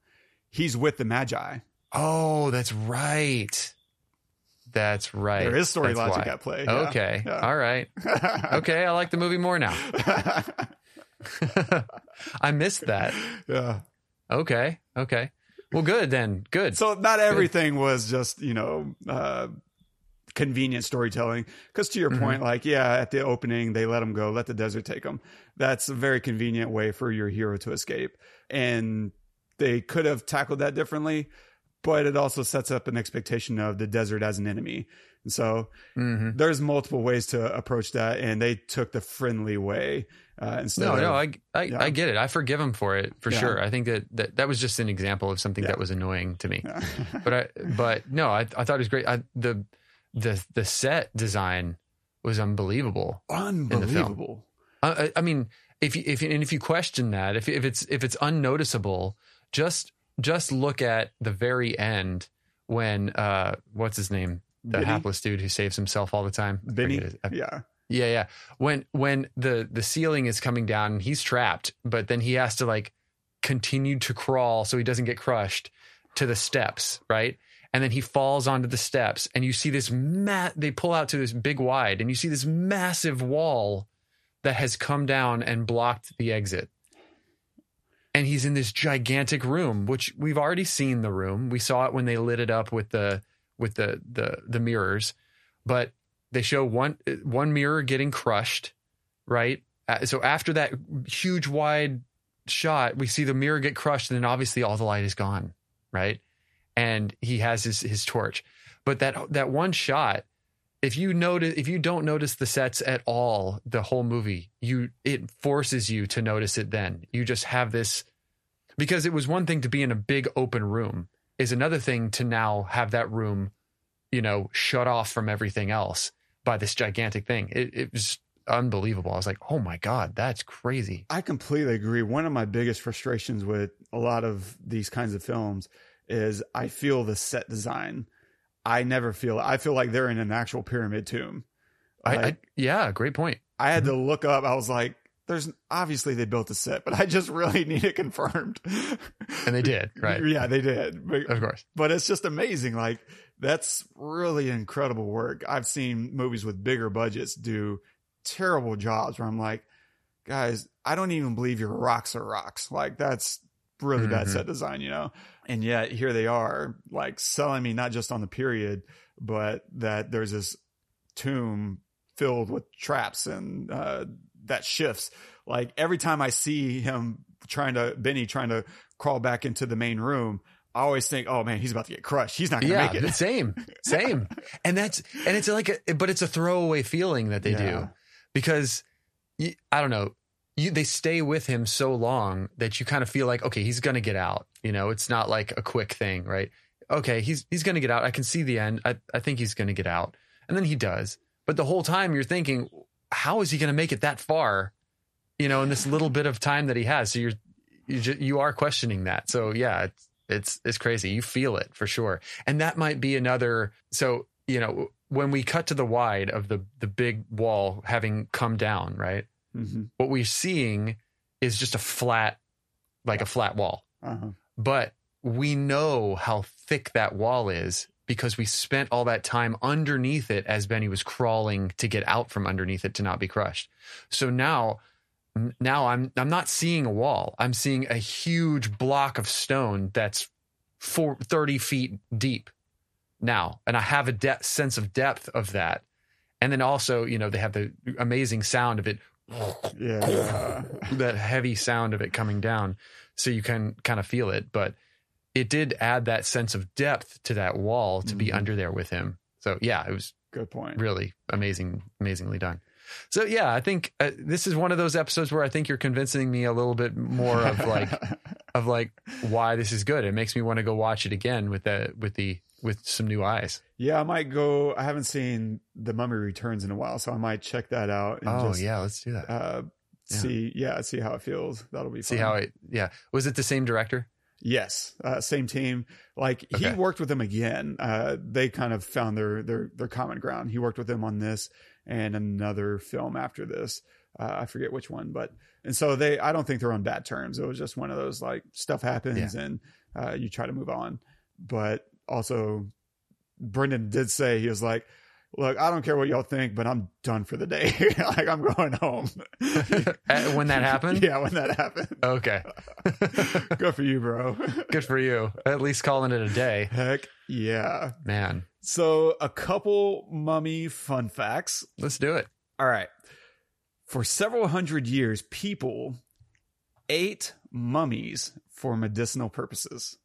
He's with the Medjai. Oh, that's right. That's right. There is story That's logic why. at play. yeah. Okay. Yeah. All right. Okay. I like the movie more now. I missed that. yeah. Okay. Okay. Well, good then. Good. So not everything was just, you know, uh, convenient storytelling. Because to your Mhm. point, like, yeah, at the opening, they let them go, let the desert take them. That's a very convenient way for your hero to escape. And they could have tackled that differently, but it also sets up an expectation of the desert as an enemy. And so hmm there's multiple ways to approach that, and they took the friendly way uh, instead No, of. no, I, I, yeah. I get it. I forgive him for it for Yeah. sure. I think that, that that was just an example of something Yeah. that was annoying to me. But I, but no, I, I thought it was great. I, the, the, the set design was unbelievable. unbelievable. I, I- I mean, if you, if you, and if you question that, if if it's if it's unnoticeable, just just look at the very end when uh what's his name? The Benny? hapless dude who saves himself all the time. I Benny, forget his- I- yeah, yeah yeah. When when the the ceiling is coming down and he's trapped but then he has to like continue to crawl so he doesn't get crushed to the steps right? And then he falls onto the steps and you see this mat they pull out to this big wide and you see this massive wall that has come down and blocked the exit and he's in this gigantic room which we've already seen the room. We saw it when they lit it up with the with the the the mirrors. But they show one one mirror getting crushed right? So after that huge wide shot we see the mirror get crushed and then obviously all the light is gone right? And he has his his torch. But that that one shot if you notice if you don't notice the sets at all the whole movie you it forces you to notice it then you just have this because it was one thing to be in a big open room is another thing to now have that room you know shut off from everything else by this gigantic thing it, it was unbelievable i was like oh my god that's crazy I completely agree. One of my biggest frustrations with a lot of these kinds of films is I feel the set design. I never feel. I feel like they're in an actual pyramid tomb. I, Like, I yeah great point I had to look up. I was like, there's obviously they built a set, but I just really need it confirmed. And they did, right? Yeah, they did. But, Of course. but it's just amazing. Like that's really incredible work. I've seen movies with bigger budgets do terrible jobs where I'm like, guys, I don't even believe your rocks are rocks. Like that's really bad Mhm. set design, you know? And yet here they are like selling me not just on the period, but that there's this tomb filled with traps and, uh, that shifts. Like every time I see him trying to, Benny trying to crawl back into the main room, I always think, oh man, he's about to get crushed. He's not going to Yeah, make it. same, same. And that's and it's like a but it's a throwaway feeling that they Yeah. do because I don't know. You, they stay with him so long that you kind of feel like okay he's gonna get out you know? It's not like a quick thing right? Okay he's he's gonna get out. I can see the end. I, I think he's gonna get out. And then he does. But the whole time you're thinking how is he gonna make it that far you know in this little bit of time that he has? So you're you ju- you are questioning that. So yeah it's it's it's crazy. You feel it for sure. And that might be another so you know when we cut to the wide of the the big wall having come down right Mhm. what we're seeing is just a flat like a flat wall Uh-huh. but we know how thick that wall is because we spent all that time underneath it as Benny was crawling to get out from underneath it to not be crushed. So now now I'm I'm not seeing a wall. I'm seeing a huge block of stone that's four, 30 feet deep now. And I have a de- sense of depth of that. And then also, you know, they have the amazing sound of it Yeah. that heavy sound of it coming down so you can kind of feel it but it did add that sense of depth to that wall to be Mhm. under there with him so yeah it was Good point. really amazing amazingly done so yeah i think uh, this is one of those episodes where i think you're convincing me a little bit more of like of like why this is good it makes me want to go watch it again with the with the with some new eyes yeah, I might go. I haven't seen The Mummy Returns in a while, so I might check that out and oh just yeah let's do that uh, Yeah. see. Yeah, see how it feels. That'll be see fun. how it yeah was it the same director Yes, uh, same team. Like he worked with them again. Uh, they kind of found their their their common ground. He worked with them on this and another film after this. Uh, I forget which one, but and so they. I don't think they're on bad terms. It was just one of those like stuff happens and uh, you try to move on. But also, Brendan did say he was like, "Look, I don't care what y'all think, but I'm done for the day. like I'm going home." When that happened yeah, when that happened. okay Good for you, bro. good for you at least calling it a day Heck yeah. man So, a couple mummy fun facts. let's do it All right. For several hundred years, people ate mummies for medicinal purposes.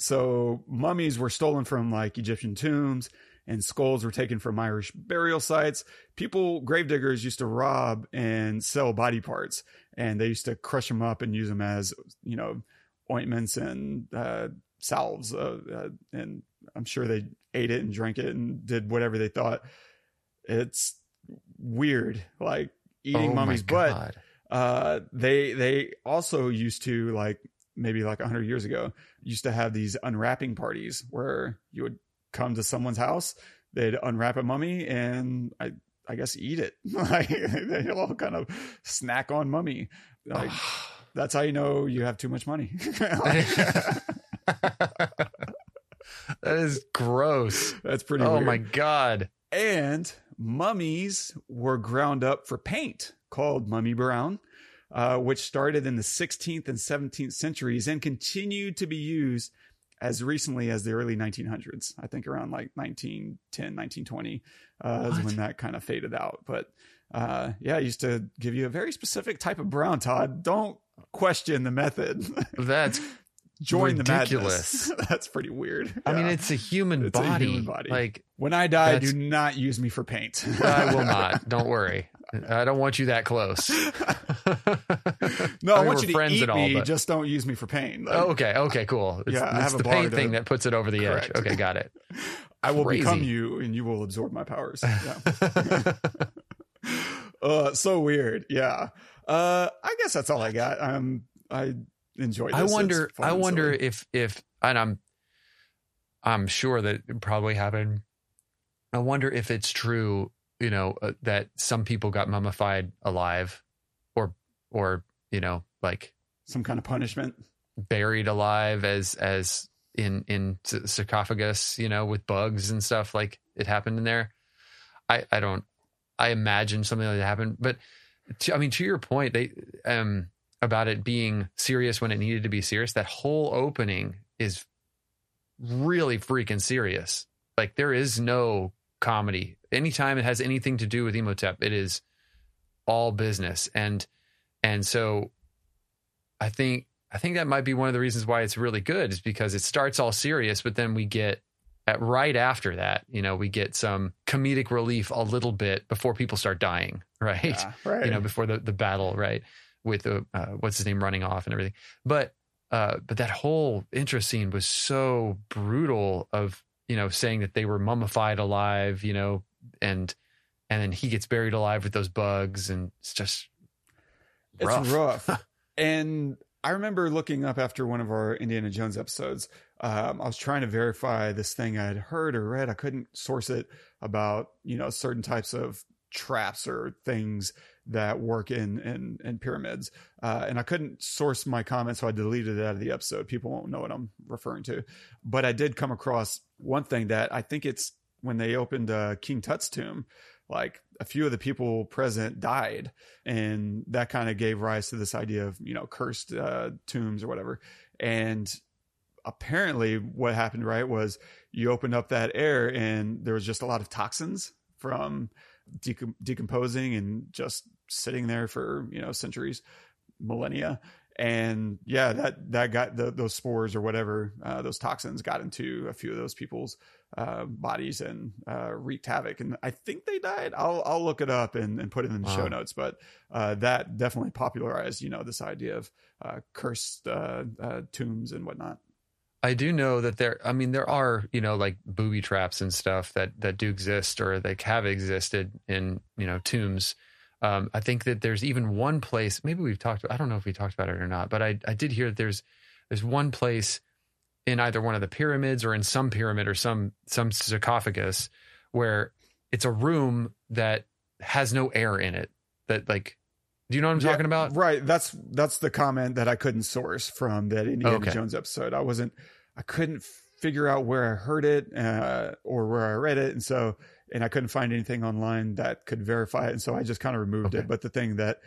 So, mummies were stolen from like Egyptian tombs, and skulls were taken from Irish burial sites. People, gravediggers, used to rob and sell body parts, and they used to crush them up and use them as, you know, ointments and uh, salves. Uh, uh, and I'm sure they ate it and drank it and did whatever they thought. It's weird, like eating oh mummies, but uh, they they also used to like maybe like hundred years ago used to have these unwrapping parties where you would come to someone's house, they'd unwrap a mummy, and I I guess eat it. like they all kind of snack on mummy. Like that's how you know you have too much money. That is gross. that's pretty. oh weird. my god. and mummies were ground up for paint called mummy brown uh, which started in the 16th and 17th centuries and continued to be used as recently as the early 1900s i think around like 1910 1920 uh, is when that kind of faded out but uh, yeah I used to give you a very specific type of brown todd don't question the method That's join Ridiculous. the madness that's pretty weird I mean it's a human It's a body. human body. Like when i die do not use me for paint I will not. Don't worry. I don't want you that close. No, I, mean, want you to friends eat all, me. but- Just don't use me for pain. Like, Oh, okay. Okay. Cool. It's, Yeah, I it's have the bar paint to- thing that puts it over the Correct. edge. Okay. Got it. I will crazy. become you, and you will absorb my powers. Yeah. uh, so weird. Yeah. Uh, I guess that's all I got. Um, I enjoyed. This. I wonder. I wonder silly. if if and I'm I'm sure that it probably happened. I wonder if it's true. You know uh, that some people got mummified alive, or or, you know like Some kind of punishment. buried alive as as in in sarcophagus you know with bugs and stuff like it happened in there i i don't i imagine something like that happened but to, i mean to your point they um about it being serious when it needed to be serious that whole opening is really freaking serious like there is no comedy anytime it has anything to do with Imhotep it is all business and and so i think I think that might be one of the reasons why it's really good is because it starts all serious, but then we get at right after that, you know, we get some comedic relief a little bit before people start dying, right? Yeah, right. You know, before the, the battle, right? With the uh, what's his name running off and everything. But uh, but that whole intro scene was so brutal of you know saying that they were mummified alive, you know, and and then he gets buried alive with those bugs, and it's just It's rough. rough. and I remember looking up after one of our Indiana Jones episodes. Um, I was trying to verify this thing I had heard or read. I couldn't source it about you know certain types of traps or things that work in in, in pyramids, uh, and I couldn't source my comment, so I deleted it out of the episode. People won't know what I'm referring to, but I did come across one thing that I think it's when they opened uh, King Tut's tomb like a few of the people present died. And that kind of gave rise to this idea of you know cursed uh, tombs or whatever. And apparently what happened right was you opened up that air and there was just a lot of toxins from decom- decomposing and just sitting there for you know centuries millennia. And yeah that that got the, those spores or whatever uh, those toxins got into a few of those people's uh, bodies and uh, wreaked havoc and i think they died i'll i'll look it up and, and put it in the Wow. show notes but uh, that definitely popularized you know this idea of uh, cursed uh, uh, tombs and whatnot I do know that there. I mean, there are you know like booby traps and stuff that that do exist or they have existed in you know tombs. Um, I think that there's even one place. Maybe we've talked. I don't know if we talked about it or not, but I I did hear that there's there's one place in either one of the pyramids or in some pyramid or some some sarcophagus where it's a room that has no air in it. That like, do you know what I'm Yeah, talking about? Right. That's that's the comment that I couldn't source from that Indiana Okay. Jones episode. I wasn't I couldn't figure out where I heard it uh, or where I read it, and so and I couldn't find anything online that could verify it, and so I just kind of removed Okay. it. But the thing that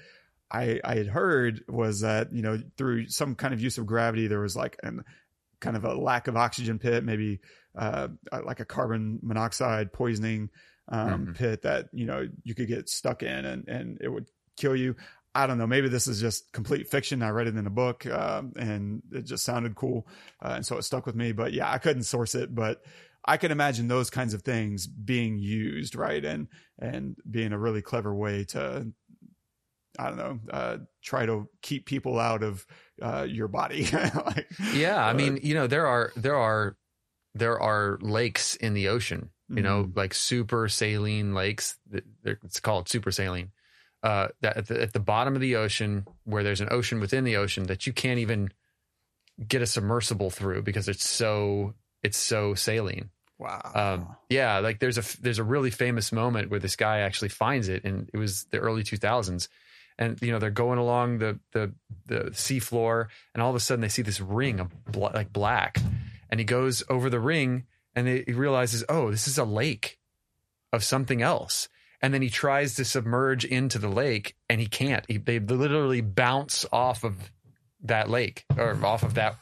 I I had heard was that you know through some kind of use of gravity, there was like an kind of a lack of oxygen pit, maybe uh, like a carbon monoxide poisoning um, Mhm. pit that you know you could get stuck in and and it would kill you. I don't know. Maybe this is just complete fiction. I read it in a book, um, and it just sounded cool, uh, and so it stuck with me. But yeah, I couldn't source it, but I can imagine those kinds of things being used, right, and and being a really clever way to, I don't know, uh, try to keep people out of uh, your body. like, Yeah, I uh, mean, you know, there are there are there are lakes in the ocean. You know, Mhm. like super saline lakes. It's called super saline. Uh, that at the, at the bottom of the ocean, where there's an ocean within the ocean that you can't even get a submersible through because it's so it's so saline. wow. Um, yeah, like there's a there's a really famous moment where this guy actually finds it, and it was the early 2000s, and you know they're going along the the the sea floor, and all of a sudden they see this ring of bla- like black, and he goes over the ring, and they, he realizes, oh, this is a lake of something else. And then he tries to submerge into the lake, and he can't. He, they literally bounce off of that lake or off of that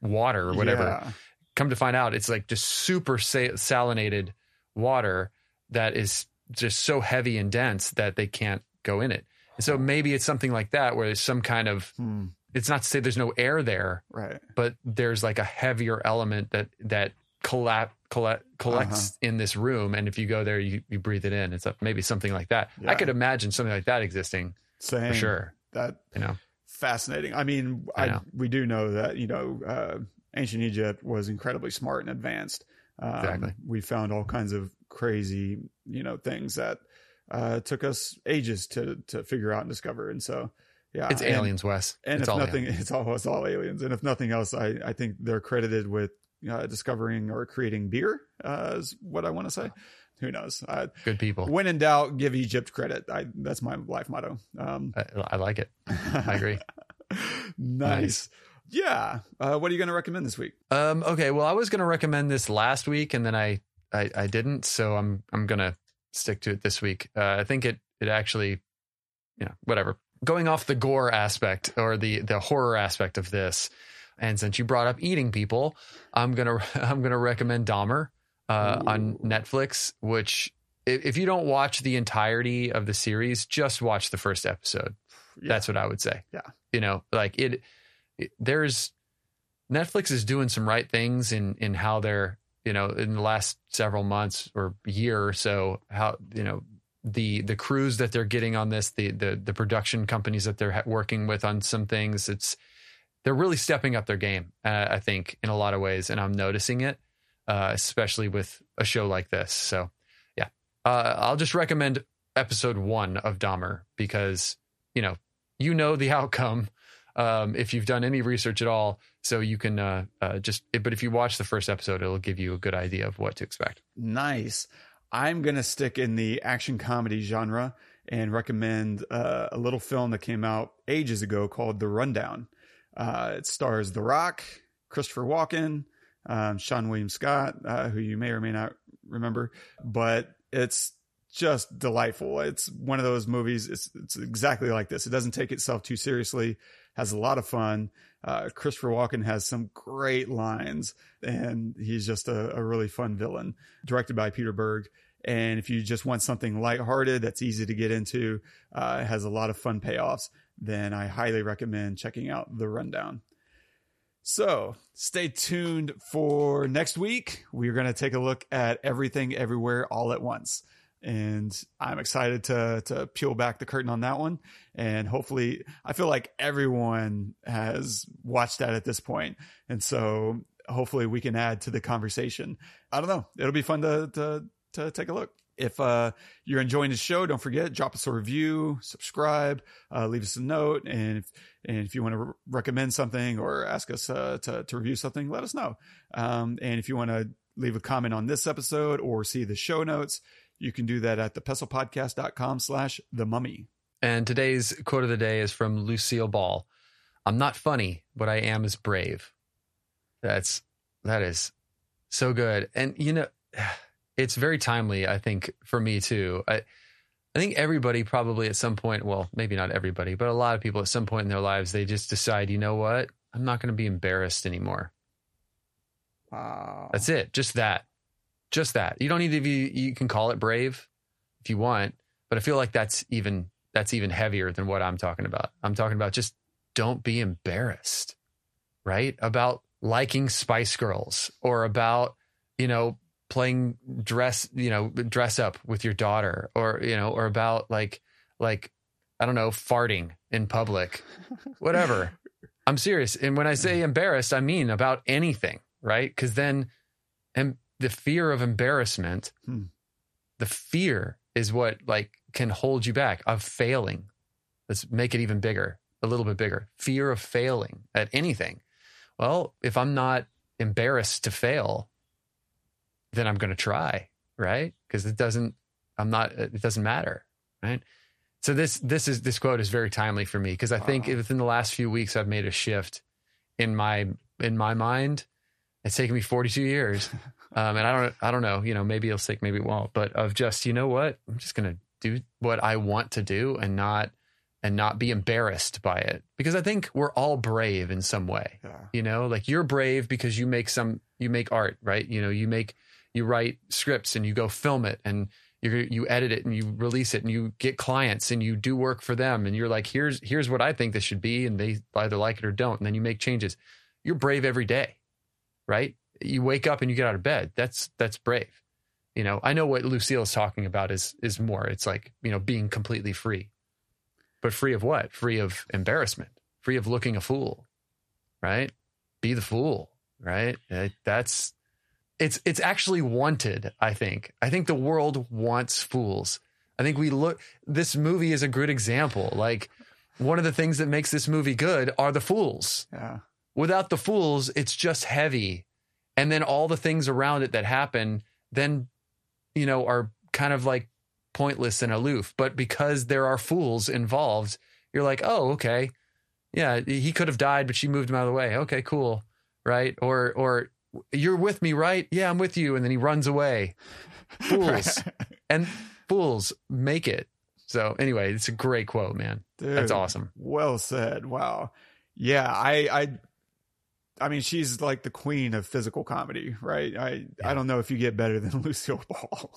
water or whatever Yeah. come to find out it's like just super sa- salinated water that is just so heavy and dense that they can't go in it. And so maybe it's something like that where there's some kind of Hmm. it's not to say there's no air there, Right. but there's like a heavier element that that collapse collect, collects Uh-huh. in this room and if you go there you, you breathe it in. It's a, maybe something like that. I could imagine something like that existing Same. for sure, That you know. fascinating. I mean, I I, we do know that you know uh, ancient Egypt was incredibly smart and advanced. Um, Exactly. We found all kinds of crazy, you know, things that uh, took us ages to to figure out and discover. And so, yeah, It's and- aliens, Wes. And it's if nothing, aliens. it's all it's all aliens. And if nothing else, I I think they're credited with uh, discovering or creating beer. Uh, is what I want to say. who knows? I, Good people. when in doubt, give Egypt credit. I, that's my life motto. Um, I, I like it. I agree. nice. Yeah. Uh, what are you going to recommend this week? Um, okay, well, I was going to recommend this last week, and then I, I, I didn't, so I'm, I'm going to stick to it this week. Uh, I think it, it actually, you know, whatever. Going off the gore aspect or the, the horror aspect of this, and since you brought up eating people, I'm gonna, I'm gonna recommend Dahmer uh, on Netflix. Which, if, you don't watch the entirety of the series, just watch the first episode. Yeah. That's what I would say. Yeah. You know, like it, it there's Netflix is doing some right things in in how they're, you know, in the last several months or year or so, how, you know, the the crews that they're getting on this, the the the production companies that they're working with on some things, it's they're really stepping up their game, uh, I think, in a lot of ways, and I'm noticing it, uh, especially with a show like this. So, yeah, uh, I'll just recommend episode one of Dahmer because you know you know the outcome um, if you've done any research at all, so you can uh, uh, just. But if you watch the first episode, it'll give you a good idea of what to expect. Nice. I'm going to stick in the action comedy genre and recommend uh, a little film that came out ages ago called The Rundown. Uh, it stars The Rock, Christopher Walken, um, Seann William Scott, uh, who you may or may not remember, but it's just delightful. It's one of those movies. It's it's exactly like this. It doesn't take itself too seriously. Has a lot of fun. Uh, Christopher Walken has some great lines, and he's just a, a really fun villain. Directed by Peter Berg. And if you just want something lighthearted that's easy to get into, uh, has a lot of fun payoffs, then I highly recommend checking out The Rundown. So stay tuned for next week. We're going to take a look at everything everywhere all at once. And I'm excited to to peel back the curtain on that one. And hopefully I feel like everyone has watched that at this. And so hopefully we can add to the conversation. I don't know. It'll be fun to to to take a look. If uh, you're enjoying the show, don't forget drop us a review, subscribe, uh, leave us a note, and if and if you want to re- recommend something or ask us uh, to to review something, let us know. Um, and if you want to leave a comment on this episode or see the show notes, you can do that at thepestlepodcast.com slash the mummy. And today's quote of the day is from Lucille Ball. I'm not funny, but I am as brave. That's that is so good. And you know, it's very timely, I think, for me too. I I think everybody probably at some point, well, maybe not everybody, but a lot of people at some point in their lives, they just decide, you know what? I'm not going to be embarrassed anymore. Wow. That's it. Just that. Just that. You don't need to be you can call it brave if you want, but I feel like that's even that's even heavier than what I'm talking about. I'm talking about just don't be embarrassed, right? About liking Spice Girls or about, you know, playing dress, you know, dress up with your daughter or, you know, or about like like I don't know, farting in public. Whatever. I'm serious. And when I say mm. embarrassed, I mean about anything, right? Cuz then and the fear of embarrassment, Hmm. the fear is what like can hold you back of failing. Let's make it even bigger, a little bit bigger. Fear of failing at anything. Well, if I'm not embarrassed to fail, then I'm going to try, right? Because it doesn't I'm not it doesn't matter, right? So this this is this quote is very timely for me because I think Wow. within the last few weeks I've made a shift in my in my mind. It's taken me 42 years. Um, and I don't, I don't know, you know, maybe it'll stick, maybe it won't, but of just, you know what, I'm just going to do what I want to do and not, and not be embarrassed by it because I think we're all brave in some way, Yeah. you know, like you're brave because you make some, you make art, right? You know, you make, you write scripts and you go film it and you you edit it and you release it and you get clients and you do work for them and you're like, here's, here's what I think this should be. And they either like it or don't. And then you make changes. You're brave every day right? You wake up and you get out of bed. That's that's brave. You know, I know what Lucille is talking about is is more. It's like, you know, being completely free. But free of what? Free of embarrassment, free of looking a fool. Right? Be the fool, right? Uh, That's it's it's actually wanted, I think. I think the world wants fools. I think we look this movie is a good example. Like one of the things that makes this movie good are the fools Yeah. without the fools, it's just heavy. And then all the things around it that happen, then you know, are kind of like pointless and aloof. But because there are fools involved, you're like, oh, okay. Yeah, he could have died, but she moved him out of the way. Okay, cool. Right. Or, or you're with me, right? Yeah, I'm with you. And then he runs away. Fools. and fools make it. So anyway, it's a great quote, man. Dude, That's awesome. Well said. Wow. Yeah, I I I mean she's like the queen of physical comedy, right? I I don't know if you get better than Lucille Ball.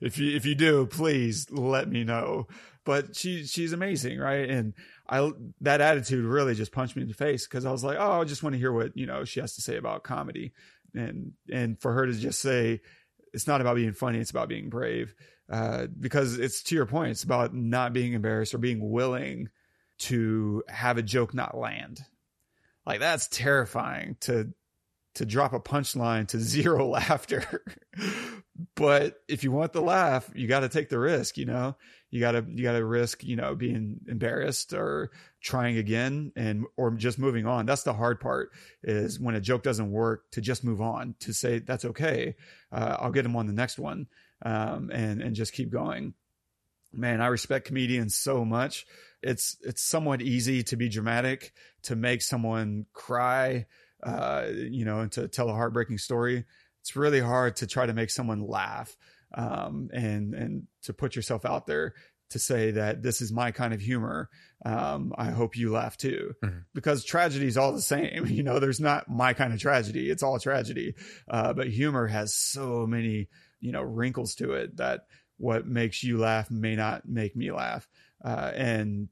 if you if you do, please let me know. But she she's amazing, right? And I that attitude really just punched me in the face because I was like, oh, I just want to hear what you know she has to say about comedy, and and for her to just say it's not about being funny, it's about being brave, uh, because it's to your point, it's about not being embarrassed or being willing to have a joke not land. Like that's terrifying to to drop a punchline to zero laughter. but if you want the laugh, you got to take the risk, you know. You got to you got to risk, you know, being embarrassed or trying again and or just moving on. That's the hard part is when a joke doesn't work to just move on, to say that's okay. Uh, I'll get him on the next one. Um, and and just keep going. Man, I respect comedians so much. It's it's somewhat easy to be dramatic, to make someone cry, uh, you know, and to tell a heartbreaking story. It's really hard to try to make someone laugh, um, and and to put yourself out there to say that this is my kind of humor. Um, I hope you laugh too, Mm-hmm. because tragedy is all the same. You know, there's not my kind of tragedy; it's all tragedy. Uh, but humor has so many, you know, wrinkles to it that what makes you laugh may not make me laugh. Uh, and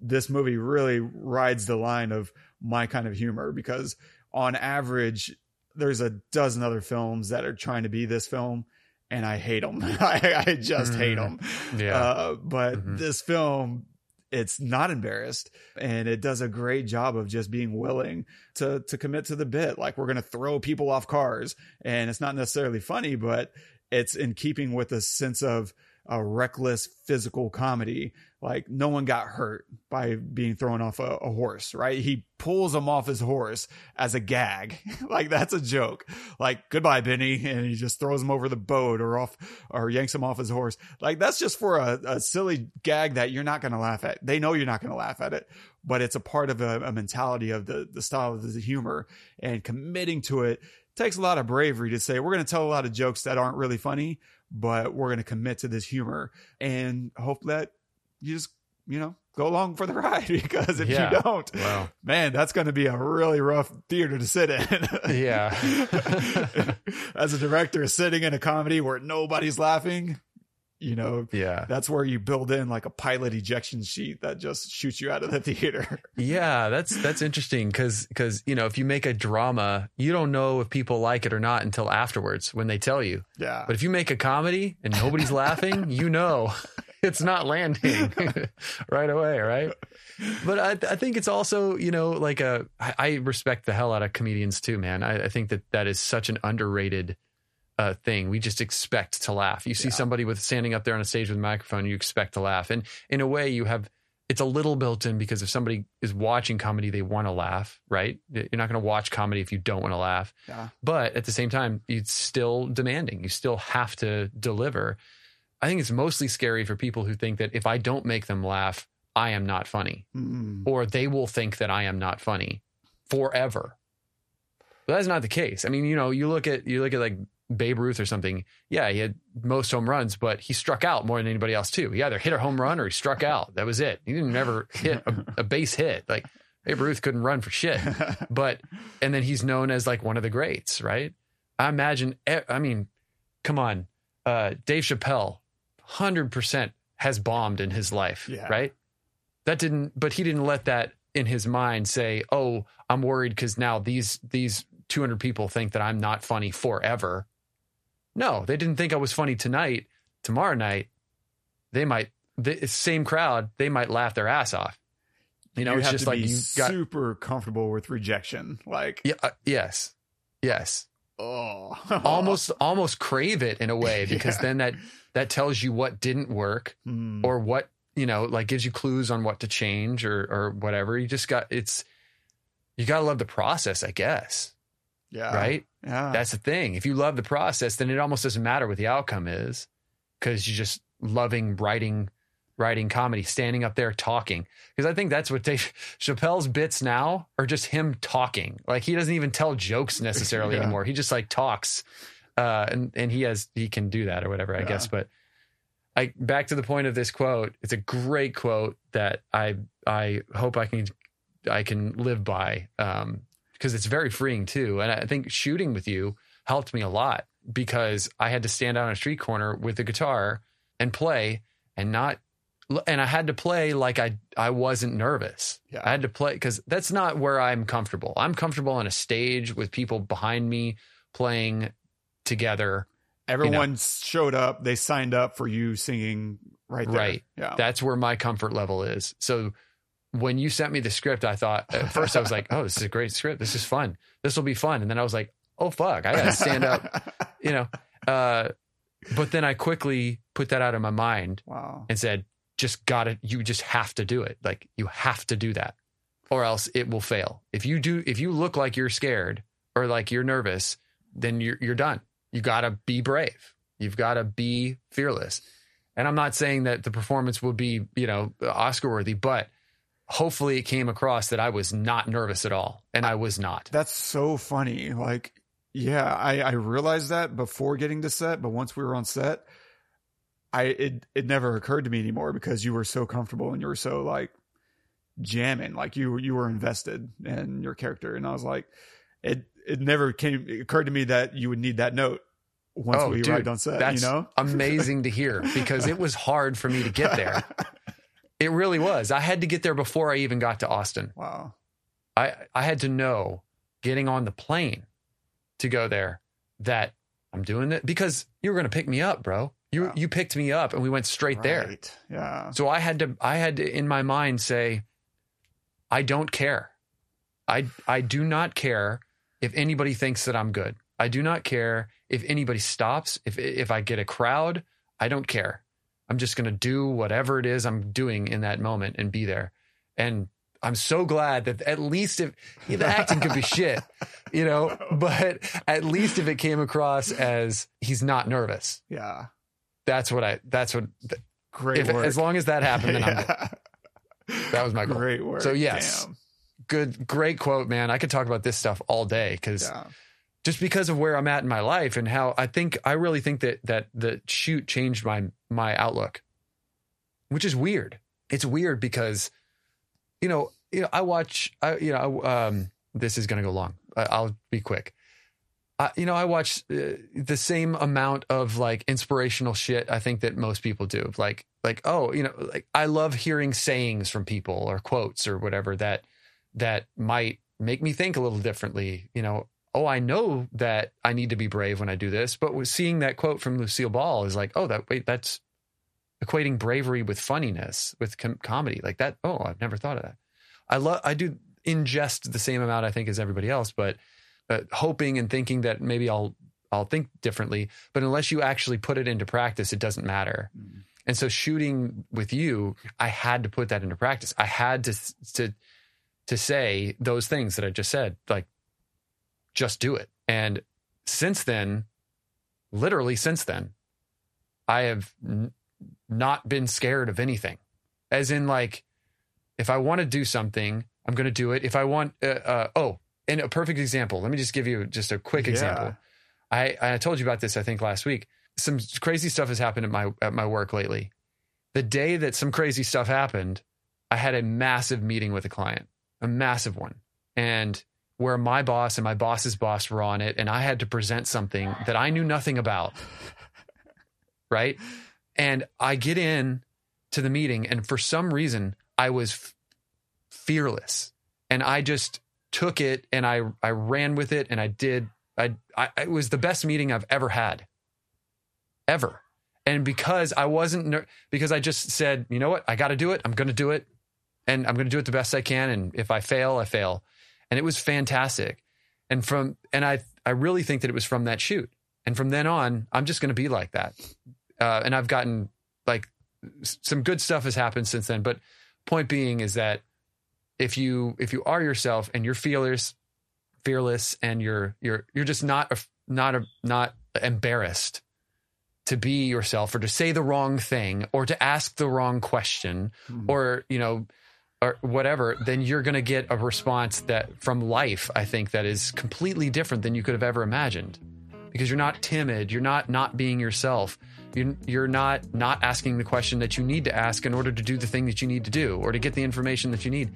this movie really rides the line of my kind of humor because on average, there's a dozen other films that are trying to be this film and I hate them. I, I just hate them. Yeah. Uh, but Mhm. this film, it's not embarrassed and it does a great job of just being willing to to commit to the bit. Like we're gonna throw people off cars, and it's not necessarily funny, but it's in keeping with a sense of a reckless physical comedy. Like no one got hurt by being thrown off a, a horse, right? He pulls him off his horse as a gag. like that's a joke. Like goodbye, Benny, and he just throws him over the boat or off or yanks him off his horse. Like that's just for a, a silly gag that you're not going to laugh at. They know you're not going to laugh at it, but it's a part of a, a mentality of the the style of the humor and committing to it takes a lot of bravery to say we're going to tell a lot of jokes that aren't really funny, but we're going to commit to this humor and hope that you just you know go along for the ride because if Yeah. you don't, Wow. man, that's going to be a really rough theater to sit in. Yeah. As a director sitting in a comedy where nobody's laughing, you know, Yeah. that's where you build in like a pilot ejection sheet that just shoots you out of the theater. Yeah, that's that's interesting because because you know if you make a drama, you don't know if people like it or not until afterwards when they tell you. Yeah. But if you make a comedy and nobody's laughing, you know it's not landing right away, right? But I, I think it's also you know like a I, I respect the hell out of comedians too, man. I, I think that that is such an underrated uh, thing. We just expect to laugh. You see somebody with standing up there on a stage with a microphone, you expect to laugh, and in a way, you have it's a little built in because if somebody is watching comedy, they want to laugh, right? You're not going to watch comedy if you don't want to laugh. Yeah. But at the same time, it's still demanding. You still have to deliver. I think it's mostly scary for people who think that if I don't make them laugh, I am not funny, Mm. or they will think that I am not funny forever. But that's not the case. I mean, you know, you look at you look at like Babe Ruth or something. Yeah, he had most home runs, but he struck out more than anybody else too. He either hit a home run or he struck out. That was it. He didn't ever hit a, a base hit. Like Babe Ruth couldn't run for shit. But and then he's known as like one of the greats, right? I imagine. I mean, come on, uh, Dave Chappelle, hundred percent has bombed in his life, Yeah. right? That didn't, but he didn't let that in his mind say, "Oh, I'm worried because now these these 200 people think that I'm not funny forever." No, they didn't think I was funny tonight. Tomorrow night, they might the same crowd. They might laugh their ass off. You know, you it's just to like you got. super comfortable with rejection. Like, Yeah. Uh, yes. Yes. oh, Almost. Almost crave it in a way because Yeah. then that that tells you what didn't work Hmm. or what you know like gives you clues on what to change or or whatever. You just got it's. You gotta love the process, I guess. Yeah. right? Yeah. That's the thing. If you love the process, then it almost doesn't matter what the outcome is because you're just loving writing, writing comedy, standing up there talking. Because I think that's what Dave Chappelle's bits now are just him talking. Like he doesn't even tell jokes necessarily Yeah. anymore. He just like talks, uh, and and he has he can do that or whatever I Yeah. guess. But I back to the point of this quote. It's a great quote that I I hope I can I can live by. Um, because it's very freeing too. And I think shooting with you helped me a lot because I had to stand out on a street corner with a guitar and play and not and I had to play like I I wasn't nervous. Yeah. I had to play cuz that's not where I'm comfortable. I'm comfortable on a stage with people behind me playing together. Everyone showed up. They signed up for you singing right there. Right. Yeah. That's where my comfort level is. So when you sent me the script, I thought at first I was like, "Oh, this is a great script. This is fun. This will be fun." And then I was like, "Oh fuck, I got to stand up." you know. Uh, but then I quickly put that out of my mind wow. and said, just got to, you just have to do it. Like you have to do that or else it will fail. If you do, if you look like you're scared or like you're nervous, then you're, you're done. You got to be brave. You've got to be fearless. And I'm not saying that the performance will be, you know, Oscar worthy, but hopefully it came across that I was not nervous at all. And I was not. That's so funny. Like, yeah, I, I realized that before getting to set, but once we were on set, I it it never occurred to me anymore because you were so comfortable and you were so like jamming, like you you were invested in your character, and I was like, it it never came it occurred to me that you would need that note once Oh, we dude, arrived on set. That's you know, amazing to hear because it was hard for me to get there. It really was. I had to get there before I even got to Austin. wow. I I had to know getting on the plane to go there that I'm doing it because you were going to pick me up, bro. You Wow. you picked me up and we went straight there. Yeah. So I had to I had to in my mind say I don't care. I I do not care if anybody thinks that I'm good. I do not care if anybody stops. If if I get a crowd, I don't care. I'm just going to do whatever it is I'm doing in that moment and be there. And I'm so glad that at least if the acting could be shit, you know, but at least if it came across as he's not nervous. Yeah. That's what I that's what Great if work. as long as that happened then I'm. Yeah. That was my goal. Great work. So, yes. Damn. good great quote man i could talk about this stuff all day because Yeah. just because of where i'm at in my life and how i think i really think that that the shoot changed my my outlook which is weird it's weird because you know you know i watch i you know um this is going to go long I- i'll be quick uh, you know, I watch uh, the same amount of like inspirational shit. I think that most people do. Like, like, oh, you know, like I love hearing sayings from people or quotes or whatever that that might make me think a little differently. You know, oh, I know that I need to be brave when I do this, but seeing that quote from Lucille Ball is like, oh, that wait, that's equating bravery with funniness, with com- comedy, like that. Oh, I've never thought of that. I love, I do ingest the same amount, I think, as everybody else, but uh, hoping and thinking that maybe I'll I'll think differently. But unless you actually put it into practice, it doesn't matter. And so shooting with you, I had to put that into practice. I had to to to say those things that I just said, like just do it. And since then, literally since then, I have n- not been scared of anything. As in, like, if I want to do something, I'm going to do it. If I want, uh, uh, oh, and a perfect example. Let me just give you just a quick Yeah. example. I I told you about this I think last week. Some crazy stuff has happened at my at my work lately. The day that some crazy stuff happened, I had a massive meeting with a client, a massive one, and where my boss and my boss's boss were on it, and I had to present something that I knew nothing about. Right, and I get in to the meeting, and for some reason, I was f- fearless, and I just took it and I I ran with it and I did I, I it was the best meeting I've ever had. Ever. And because I wasn't ner- because I just said you know what? I got to do it. I'm going to do it. And I'm going to do it the best I can. And if I fail I fail. And it was fantastic. And from and I I really think that it was from that shoot. And from then on I'm just going to be like that uh, and I've gotten like some good stuff has happened since then. But point being is that if you if you are yourself and you're fearless fearless and you're you're you're just not af- not a, not embarrassed to be yourself or to say the wrong thing or to ask the wrong question or you know or whatever then you're going to get a response that from life i think that is completely different than you could have ever imagined. Because you're not timid you're not not being yourself you're, not not asking the question that you need to ask in order to do the thing that you need to do or to get the information that you need.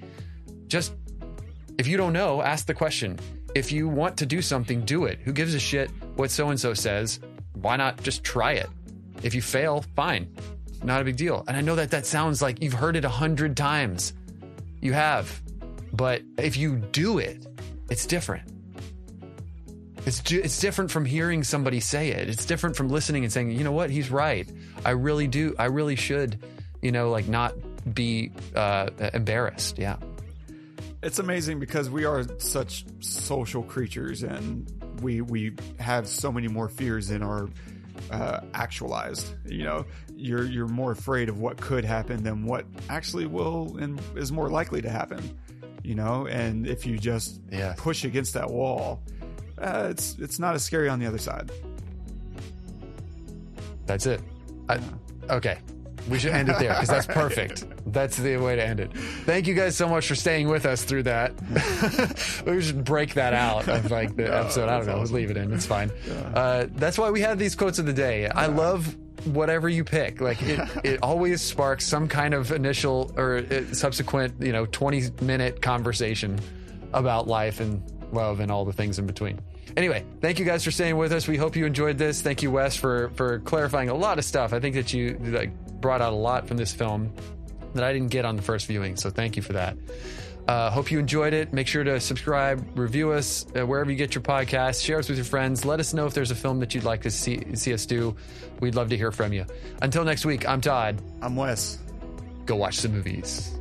Just if you don't know ask the question. If you want to do something do it. Who gives a shit what so and so says? Why not just try it? If you fail fine. Not a big deal. And i know that that sounds like you've heard it a hundred times. You have. But if you do it it's different it's ju- it's different from hearing somebody say it. It's different from listening and saying, you know what, he's right. I really do. I really should, you know, like not be uh, embarrassed. Yeah. it's amazing because we are such social creatures and we we have so many more fears than are uh, actualized you know you're you're more afraid of what could happen than what actually will and is more likely to happen you know and if you just Yeah. push against that wall uh, it's it's not as scary on the other side That's it. I, okay. We should end it there because that's perfect. That's the way to end it. Thank you guys so much for staying with us through that. we should break that out of like the episode. I don't know. Let's leave it in. It's fine. Uh, that's why we have these quotes of the day. I love whatever you pick. Like it, it always sparks some kind of initial or uh, subsequent, you know, 20 minute conversation about life and love and all the things in between. Anyway, thank you guys for staying with us. We hope you enjoyed this. Thank you, Wes, for for clarifying a lot of stuff. I think that you like brought out a lot from this film that I didn't get on the first viewing. So thank you for that. Uh, hope you enjoyed it. Make sure to subscribe, review us uh, wherever you get your podcasts, share us with your friends. Let us know if there's a film that you'd like to see, see us do. We'd love to hear from you. Until next week, I'm Todd. i'm wes Go watch some movies.